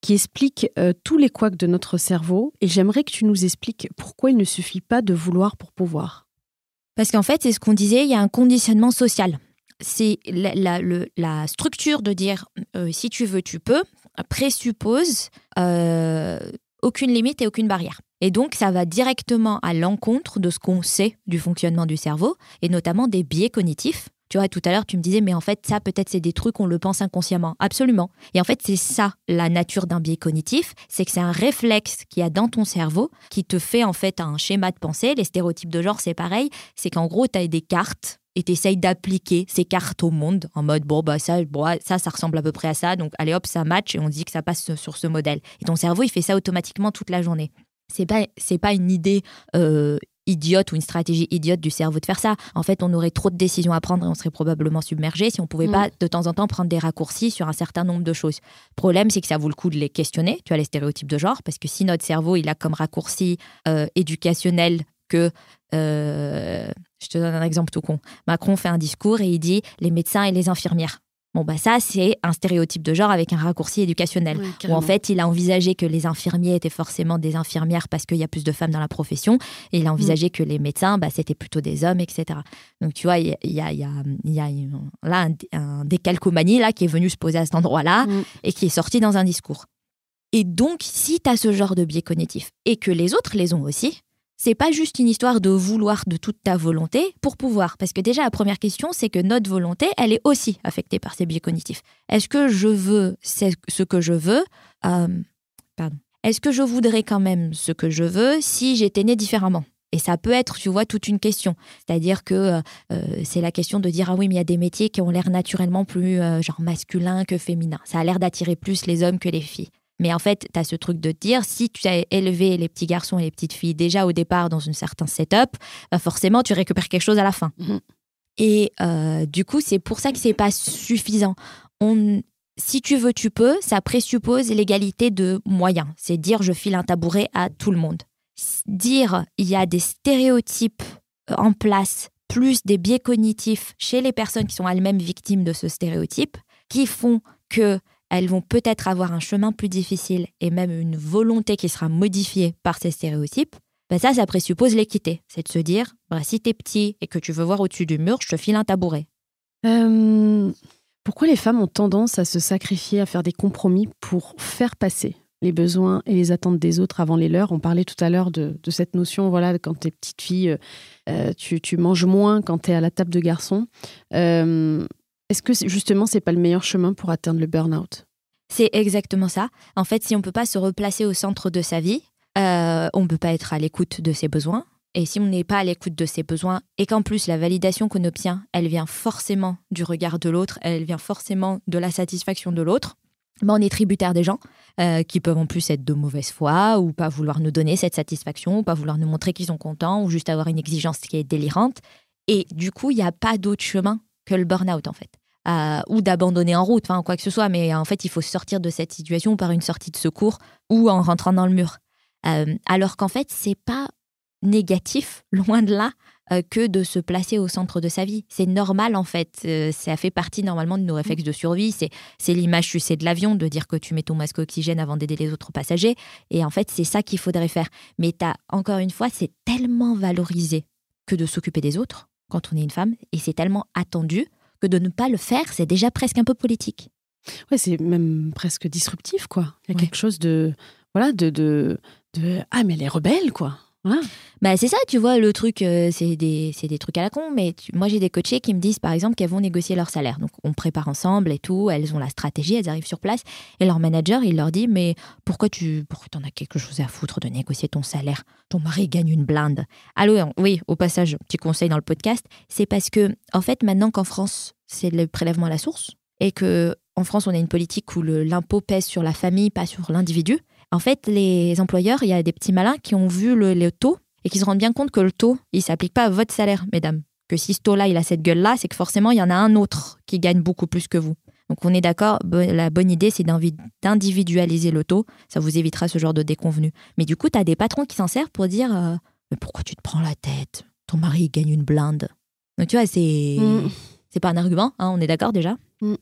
qui expliquent tous les couacs de notre cerveau. Et j'aimerais que tu nous expliques pourquoi il ne suffit pas de vouloir pour pouvoir. Parce qu'en fait, c'est ce qu'on disait, il y a un conditionnement social. C'est la, structure de dire euh, si tu veux, tu peux, présuppose euh, aucune limite et aucune barrière. Et donc, ça va directement à l'encontre de ce qu'on sait du fonctionnement du cerveau, et notamment des biais cognitifs. Tu vois, tout à l'heure, tu me disais, mais en fait, ça, peut-être, c'est des trucs, on le pense inconsciemment. Absolument. Et en fait, c'est ça, la nature d'un biais cognitif. C'est que c'est un réflexe qu'il y a dans ton cerveau qui te fait, en fait, un schéma de pensée. Les stéréotypes de genre, c'est pareil. C'est qu'en gros, tu as des cartes et tu essayes d'appliquer ces cartes au monde en mode bon bah ça ça ça ressemble à peu près à ça donc allez hop ça match et on dit que ça passe sur ce modèle et ton cerveau il fait ça automatiquement toute la journée c'est pas c'est pas une idée euh, idiote ou une stratégie idiote du cerveau de faire ça. En fait, on aurait trop de décisions à prendre et on serait probablement submergé si on pouvait mm. pas de temps en temps prendre des raccourcis sur un certain nombre de choses. Le problème, c'est que ça vaut le coup de les questionner, tu as les stéréotypes de genre, parce que si notre cerveau, il a comme raccourci euh, éducationnel que... Euh, je te donne un exemple tout con. Macron fait un discours et il dit les médecins et les infirmières. Bon, bah ça, c'est un stéréotype de genre avec un raccourci éducationnel. où en fait, il a envisagé que les infirmiers étaient forcément des infirmières parce qu'il y a plus de femmes dans la profession. Et il a envisagé mm. que les médecins, bah, c'était plutôt des hommes, etc. Donc, tu vois, il y a là un, décalcomanie là, qui est venu se poser à cet endroit-là mm. et qui est sorti dans un discours. Et donc, si tu as ce genre de biais cognitif et que les autres les ont aussi, c'est pas juste une histoire de vouloir de toute ta volonté pour pouvoir. Parce que déjà, la première question, c'est que notre volonté, elle est aussi affectée par ces biais cognitifs. Est-ce que je veux ce que je veux euh, Pardon. Est-ce que je voudrais quand même ce que je veux si j'étais né différemment? Et ça peut être, tu vois, toute une question. C'est-à-dire que euh, euh, c'est la question de dire, ah oui, mais il y a des métiers qui ont l'air naturellement plus genre masculins que féminins. Ça a l'air d'attirer plus les hommes que les filles. Mais en fait, tu as ce truc de te dire, si tu as élevé les petits garçons et les petites filles déjà au départ dans un certain setup, bah forcément, tu récupères quelque chose à la fin. Mhm. Et euh, du coup, c'est pour ça que c'est pas suffisant. On, si tu veux, tu peux, ça présuppose l'égalité de moyens. C'est dire je file un tabouret à tout le monde. Dire il y a des stéréotypes euh, en place, plus des biais cognitifs chez les personnes qui sont elles-mêmes victimes de ce stéréotype, qui font que elles vont peut-être avoir un chemin plus difficile et même une volonté qui sera modifiée par ces stéréotypes, ben ça, ça présuppose l'équité. C'est de se dire, bah, si t'es petit et que tu veux voir au-dessus du mur, je te file un tabouret. Pourquoi les femmes ont tendance à se sacrifier, à faire des compromis pour faire passer les besoins et les attentes des autres avant les leurs? On parlait tout à l'heure de, cette notion, voilà, quand tu es petite fille, euh, tu, manges moins quand tu es à la table de garçon. Est-ce que justement, c'est pas le meilleur chemin pour atteindre le burn-out? C'est exactement ça. En fait, si on peut pas se replacer au centre de sa vie, euh, on ne peut pas être à l'écoute de ses besoins. Et si on n'est pas à l'écoute de ses besoins et qu'en plus la validation qu'on obtient, elle vient forcément du regard de l'autre, elle vient forcément de la satisfaction de l'autre, ben on est tributaire des gens euh, qui peuvent en plus être de mauvaise foi ou pas vouloir nous donner cette satisfaction, ou pas vouloir nous montrer qu'ils sont contents ou juste avoir une exigence qui est délirante. Et du coup, il n'y a pas d'autre chemin que le burn-out en fait. Euh, ou d'abandonner en route, enfin quoi que ce soit, mais en fait il faut sortir de cette situation par une sortie de secours ou en rentrant dans le mur. Euh, alors qu'en fait c'est pas négatif, loin de là, euh, que de se placer au centre de sa vie. C'est normal en fait, ça fait partie normalement de nos réflexes de survie. C'est, c'est l'image, sais, de l'avion, de dire que tu mets ton masque oxygène avant d'aider les autres passagers. Et en fait c'est ça qu'il faudrait faire. Mais as, encore une fois, c'est tellement valorisé que de s'occuper des autres quand on est une femme, et c'est tellement attendu que de ne pas le faire, c'est déjà presque un peu politique. Ouais, c'est même presque disruptif, quoi. Il y a quelque chose de, voilà, de, de, de, ah mais elle est rebelle, quoi. Bah, c'est ça, tu vois, le truc, euh, c'est des, des, trucs à la con, mais moi j'ai des coachés qui me disent par exemple qu'elles vont négocier leur salaire. Donc on prépare ensemble et tout, elles ont la stratégie, elles arrivent sur place et leur manager il leur dit Mais pourquoi tu pourquoi en as quelque chose à foutre de négocier ton salaire? Ton mari gagne une blinde. Alors oui, au passage, petit conseil dans le podcast, c'est parce que en fait maintenant qu'en France c'est le prélèvement à la source et que en France on a une politique où l'impôt pèse sur la famille, pas sur l'individu. En fait, les employeurs, il y a des petits malins qui ont vu le, taux et qui se rendent bien compte que le taux, il s'applique pas à votre salaire, mesdames. Que si ce taux-là, il a cette gueule-là, c'est que forcément, il y en a un autre qui gagne beaucoup plus que vous. Donc on est d'accord, la bonne idée, c'est d'individualiser le taux. Ça vous évitera ce genre de déconvenu. Mais du coup, tu as des patrons qui s'en servent pour dire euh, Mais pourquoi tu te prends la tête? Ton mari gagne une blinde. Donc tu vois, c'est mm. c'est pas un argument, hein, on est d'accord déjà mm.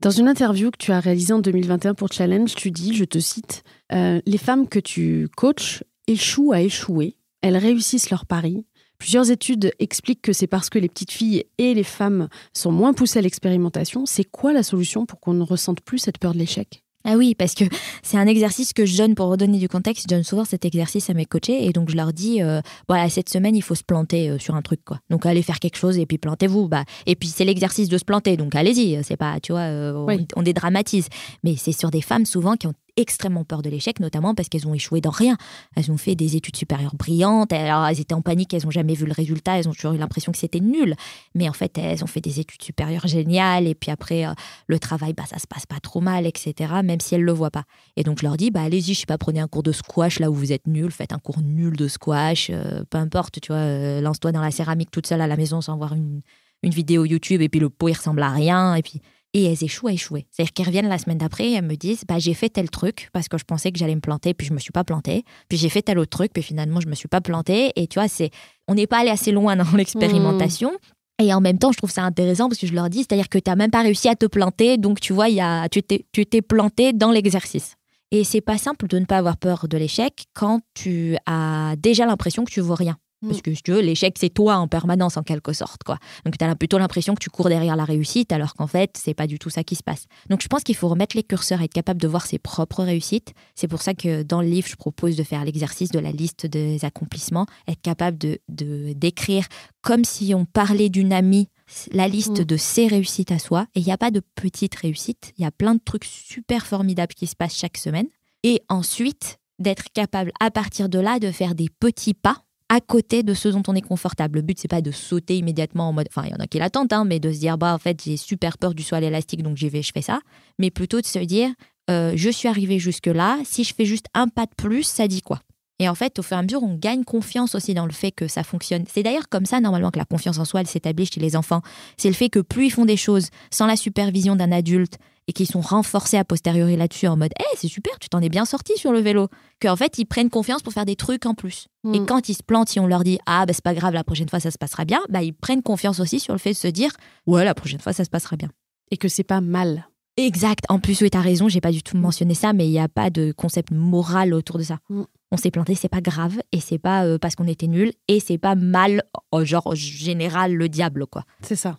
Dans une interview que tu as réalisée en 2021 pour Challenge, tu dis, je te cite, euh, Les femmes que tu coaches échouent à échouer, elles réussissent leur pari. Plusieurs études expliquent que c'est parce que les petites filles et les femmes sont moins poussées à l'expérimentation. C'est quoi la solution pour qu'on ne ressente plus cette peur de l'échec? Ah oui, parce que c'est un exercice que je donne pour redonner du contexte. Je donne souvent cet exercice à mes coachés et donc je leur dis euh, voilà cette semaine il faut se planter euh, sur un truc quoi. Donc allez faire quelque chose et puis plantez-vous. Bah et puis c'est l'exercice de se planter donc allez-y. C'est pas tu vois euh, on, on, dédramatise. Mais c'est sur des femmes souvent qui ont extrêmement peur de l'échec, notamment parce qu'elles ont échoué dans rien. Elles ont fait des études supérieures brillantes, alors elles étaient en panique, elles n'ont jamais vu le résultat, elles ont toujours eu l'impression que c'était nul. Mais en fait, elles ont fait des études supérieures géniales, et puis après, euh, le travail, bah, ça se passe pas trop mal, etc., même si elles ne le voient pas. Et donc, je leur dis, bah, allez-y, je sais pas, prenez un cours de squash là où vous êtes nul, faites un cours nul de squash, euh, peu importe, tu vois, euh, lance-toi dans la céramique toute seule à la maison sans voir une, une vidéo YouTube, et puis le pot, il ressemble à rien, et puis et elles échouent à échouer. C'est-à-dire qu'elles reviennent la semaine d'après et elles me disent bah, j'ai fait tel truc parce que je pensais que j'allais me planter, puis je me suis pas plantée. Puis j'ai fait tel autre truc, puis finalement je me suis pas plantée. Et tu vois, c'est on n'est pas allé assez loin dans l'expérimentation. Mmh. Et en même temps, je trouve ça intéressant parce que je leur dis, c'est-à-dire que tu n'as même pas réussi à te planter, donc tu vois, y a, tu t'es planté dans l'exercice. Et c'est pas simple de ne pas avoir peur de l'échec quand tu as déjà l'impression que tu vaux rien. Parce mm. que si tu veux, l'échec, c'est toi en permanence, en quelque sorte. quoi. Donc, tu as plutôt l'impression que tu cours derrière la réussite, alors qu'en fait, c'est pas du tout ça qui se passe. Donc, je pense qu'il faut remettre les curseurs, être capable de voir ses propres réussites. C'est pour ça que dans le livre, je propose de faire l'exercice de la liste des accomplissements, être capable de d'écrire comme si on parlait d'une amie la liste mm. de ses réussites à soi. Et il n'y a pas de petites réussites, il y a plein de trucs super formidables qui se passent chaque semaine. Et ensuite, d'être capable à partir de là de faire des petits pas à côté de ce dont on est confortable. Le but, c'est pas de sauter immédiatement en mode. Enfin, il y en a qui l'attendent, hein, mais de se dire, bah, en fait, j'ai super peur du sol élastique, donc j'y vais, je fais ça. Mais plutôt de se dire, euh, je suis arrivé jusque-là, si je fais juste un pas de plus, ça dit quoi? Et en fait, au fur et à mesure, on gagne confiance aussi dans le fait que ça fonctionne. C'est d'ailleurs comme ça, normalement, que la confiance en soi, elle s'établit chez les enfants. C'est le fait que plus ils font des choses sans la supervision d'un adulte et qu'ils sont renforcés a posteriori là-dessus en mode, hé, c'est super, tu t'en es bien sorti sur le vélo. Qu'en fait, ils prennent confiance pour faire des trucs en plus. Et mm. quand ils se plantent, si on leur dit, ah, bah, c'est pas grave, la prochaine fois, ça se passera bien, bah, ils prennent confiance aussi sur le fait de se dire, ouais, la prochaine fois, ça se passera bien. Et que c'est pas mal. Exact. En plus, oui, tu as raison, j'ai pas du tout mentionné ça, mais il n'y a pas de concept moral autour de ça. Mm. On s'est planté, c'est pas grave, et c'est pas euh, parce qu'on était nul, et c'est pas mal, genre général, le diable, quoi. C'est ça.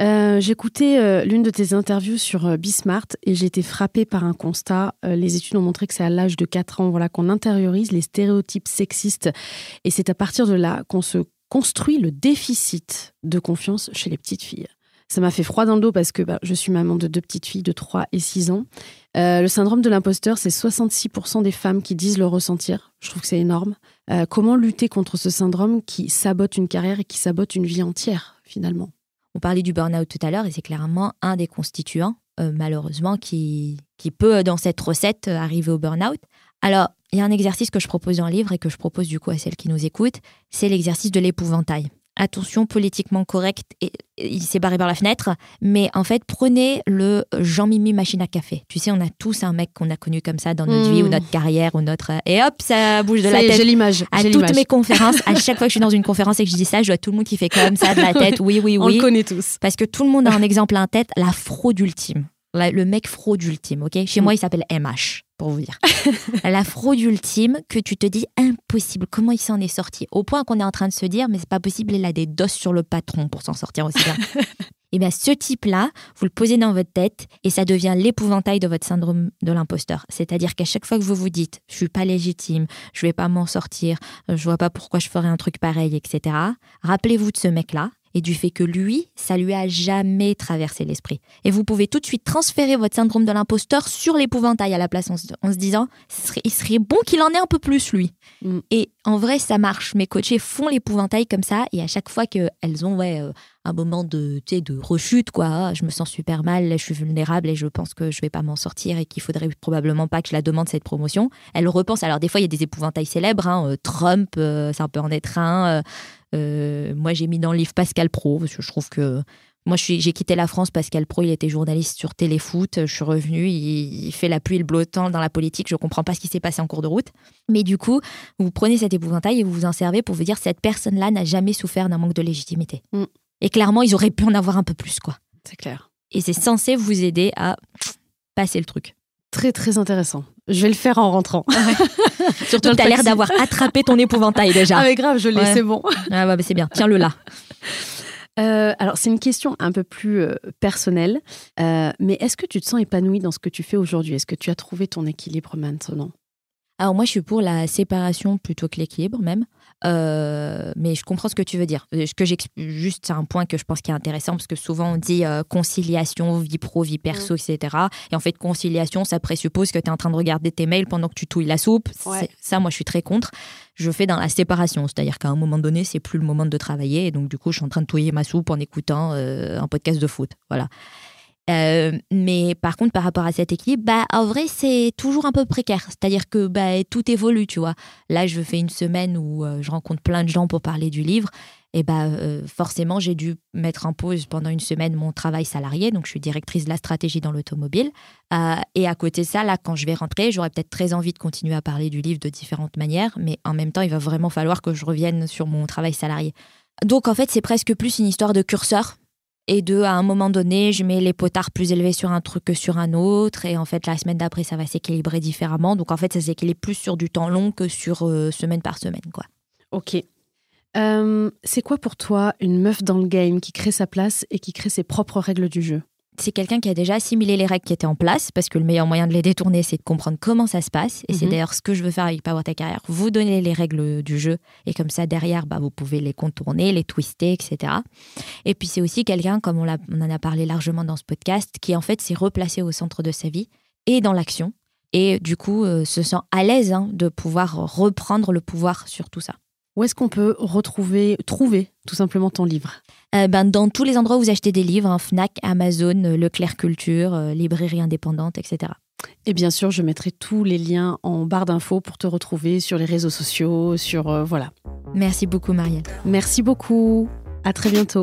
Euh, J'écoutais euh, l'une de tes interviews sur Bismart et j'ai été frappée par un constat. les études ont montré que c'est à l'âge de 4 ans voilà, qu'on intériorise les stéréotypes sexistes et c'est à partir de là qu'on se construit le déficit de confiance chez les petites filles. Ça m'a fait froid dans le dos parce que bah, je suis maman de deux petites filles de 3 et 6 ans. Euh, le syndrome de l'imposteur, c'est 66% des femmes qui disent le ressentir. Je trouve que c'est énorme. Euh, comment lutter contre ce syndrome qui sabote une carrière et qui sabote une vie entière, finalement? On parlait du burn-out tout à l'heure et c'est clairement un des constituants, euh, malheureusement, qui, qui peut, dans cette recette, arriver au burn-out. Alors, il y a un exercice que je propose dans le livre et que je propose du coup à celles qui nous écoutent, c'est l'exercice de l'épouvantail attention politiquement correct, et, il s'est barré par la fenêtre, mais en fait, prenez le Jean-Mimi machine à café. Tu sais, on a tous un mec qu'on a connu comme ça dans notre vie ou hmm. notre carrière ou notre... Et hop, ça bouge de la tête. J'ai l'image. À toutes mes conférences, à chaque fois que je suis dans une conférence et que je dis ça, je vois tout le monde qui fait comme ça de la tête. Oui, oui, oui. On le connaît tous. Parce que tout le monde a un exemple en tête, la fraude ultime le mec fraude ultime, ok? Chez moi, il s'appelle MH, pour vous dire. la fraude ultime que tu te dis impossible. Comment il s'en est sorti? Au point qu'on est en train de se dire, mais c'est pas possible, il a des doses sur le patron pour s'en sortir aussi bien. Et eh bien, ce type-là, vous le posez dans votre tête et ça devient l'épouvantail de votre syndrome de l'imposteur. C'est-à-dire qu'à chaque fois que vous vous dites, je suis pas légitime, je vais pas m'en sortir, je vois pas pourquoi je ferais un truc pareil, etc. Rappelez-vous de ce mec-là et du fait que lui, ça lui a jamais traversé l'esprit. Et vous pouvez tout de suite transférer votre syndrome de l'imposteur sur l'épouvantail à la place en se, disant, il serait bon qu'il en ait un peu plus, lui. Mm. Et en vrai, ça marche. Mes coachés font l'épouvantail comme ça et à chaque fois qu'elles ont ouais, euh, un moment de, de rechute, quoi, ah, je me sens super mal, je suis vulnérable et je pense que je vais pas m'en sortir et qu'il faudrait probablement pas que je la demande cette promotion, elles repensent. Alors des fois, il y a des épouvantails célèbres, hein, euh, Trump, euh, c'est un peu en être un. Euh, moi, j'ai mis dans le livre Pascal Pro, parce que je trouve que. Moi, j'ai quitté la France. Pascal Pro, il était journaliste sur Téléfoot. Je suis revenue. Il, fait la pluie et le beau temps dans la politique. Je ne comprends pas ce qui s'est passé en cours de route. Mais du coup, vous prenez cet épouvantail et vous vous en servez pour vous dire cette personne-là n'a jamais souffert d'un manque de légitimité. Mm. Et clairement, ils auraient pu en avoir un peu plus, quoi. C'est clair. Et c'est censé vous aider à passer le truc. Très très intéressant. Je vais le faire en rentrant. Surtout que tu as l'air d'avoir attrapé ton épouvantail déjà. Ah mais grave, je l'ai, c'est bon. Ah bah, c'est bien, tiens-le là. Euh, alors, c'est une question un peu plus euh, personnelle, euh, mais est-ce que tu te sens épanouie dans ce que tu fais aujourd'hui? Est-ce que tu as trouvé ton équilibre maintenant? Alors moi, je suis pour la séparation plutôt que l'équilibre même. Euh, mais je comprends ce que tu veux dire. Ce que juste, c'est un point que je pense qui est intéressant parce que souvent on dit euh, conciliation, vie pro, vie perso, mm. etc. Et en fait, conciliation, ça présuppose que tu es en train de regarder tes mails pendant que tu touilles la soupe. Ça, moi, je suis très contre. Je fais dans la séparation, c'est-à-dire qu'à un moment donné, c'est plus le moment de travailler. Et donc, du coup, je suis en train de touiller ma soupe en écoutant euh, un podcast de foot. Voilà. Euh, mais par contre, par rapport à cet équilibre, bah, en vrai, c'est toujours un peu précaire. C'est-à-dire que bah, tout évolue, tu vois. Là, je fais une semaine où euh, je rencontre plein de gens pour parler du livre. Et bah, euh, forcément, j'ai dû mettre en pause pendant une semaine mon travail salarié. Donc, je suis directrice de la stratégie dans l'automobile. et à côté de ça, là, quand je vais rentrer, j'aurais peut-être très envie de continuer à parler du livre de différentes manières. Mais en même temps, il va vraiment falloir que je revienne sur mon travail salarié. Donc, en fait, c'est presque plus une histoire de curseur et de, à un moment donné, je mets les potards plus élevés sur un truc que sur un autre. Et en fait, la semaine d'après, ça va s'équilibrer différemment. Donc, en fait, ça s'équilibre plus sur du temps long que sur euh, semaine par semaine. quoi. Ok. Euh, c'est quoi pour toi une meuf dans le game qui crée sa place et qui crée ses propres règles du jeu? C'est quelqu'un qui a déjà assimilé les règles qui étaient en place, parce que le meilleur moyen de les détourner, c'est de comprendre comment ça se passe. Et c'est mhm. d'ailleurs ce que je veux faire avec Power Ta Carrière. Vous donner les règles du jeu, et comme ça, derrière, bah, vous pouvez les contourner, les twister, etc. Et puis c'est aussi quelqu'un, comme on, on, en a parlé largement dans ce podcast, qui en fait s'est replacé au centre de sa vie et dans l'action. Et du coup, euh, se sent à l'aise hein, de pouvoir reprendre le pouvoir sur tout ça. Où est-ce qu'on peut retrouver, trouver tout simplement ton livre? Euh, ben, Dans tous les endroits où vous achetez des livres, hein, Fnac, Amazon, euh, Leclerc Culture, euh, librairie indépendante, etc. Et bien sûr, je mettrai tous les liens en barre d'infos pour te retrouver sur les réseaux sociaux, sur voilà. Merci beaucoup, Marielle. Merci beaucoup. À très bientôt.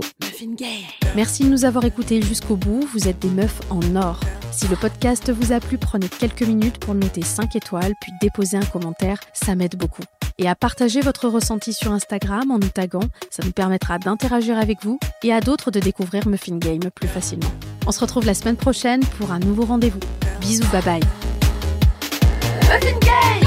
Merci de nous avoir écoutés jusqu'au bout. Vous êtes des meufs en or. Si le podcast vous a plu, prenez quelques minutes pour noter 5 étoiles, puis déposer un commentaire. Ça m'aide beaucoup et à partager votre ressenti sur Instagram en nous taguant. Ça nous permettra d'interagir avec vous et à d'autres de découvrir Muffin Game plus facilement. On se retrouve la semaine prochaine pour un nouveau rendez-vous. Bisous, bye bye. Muffin Game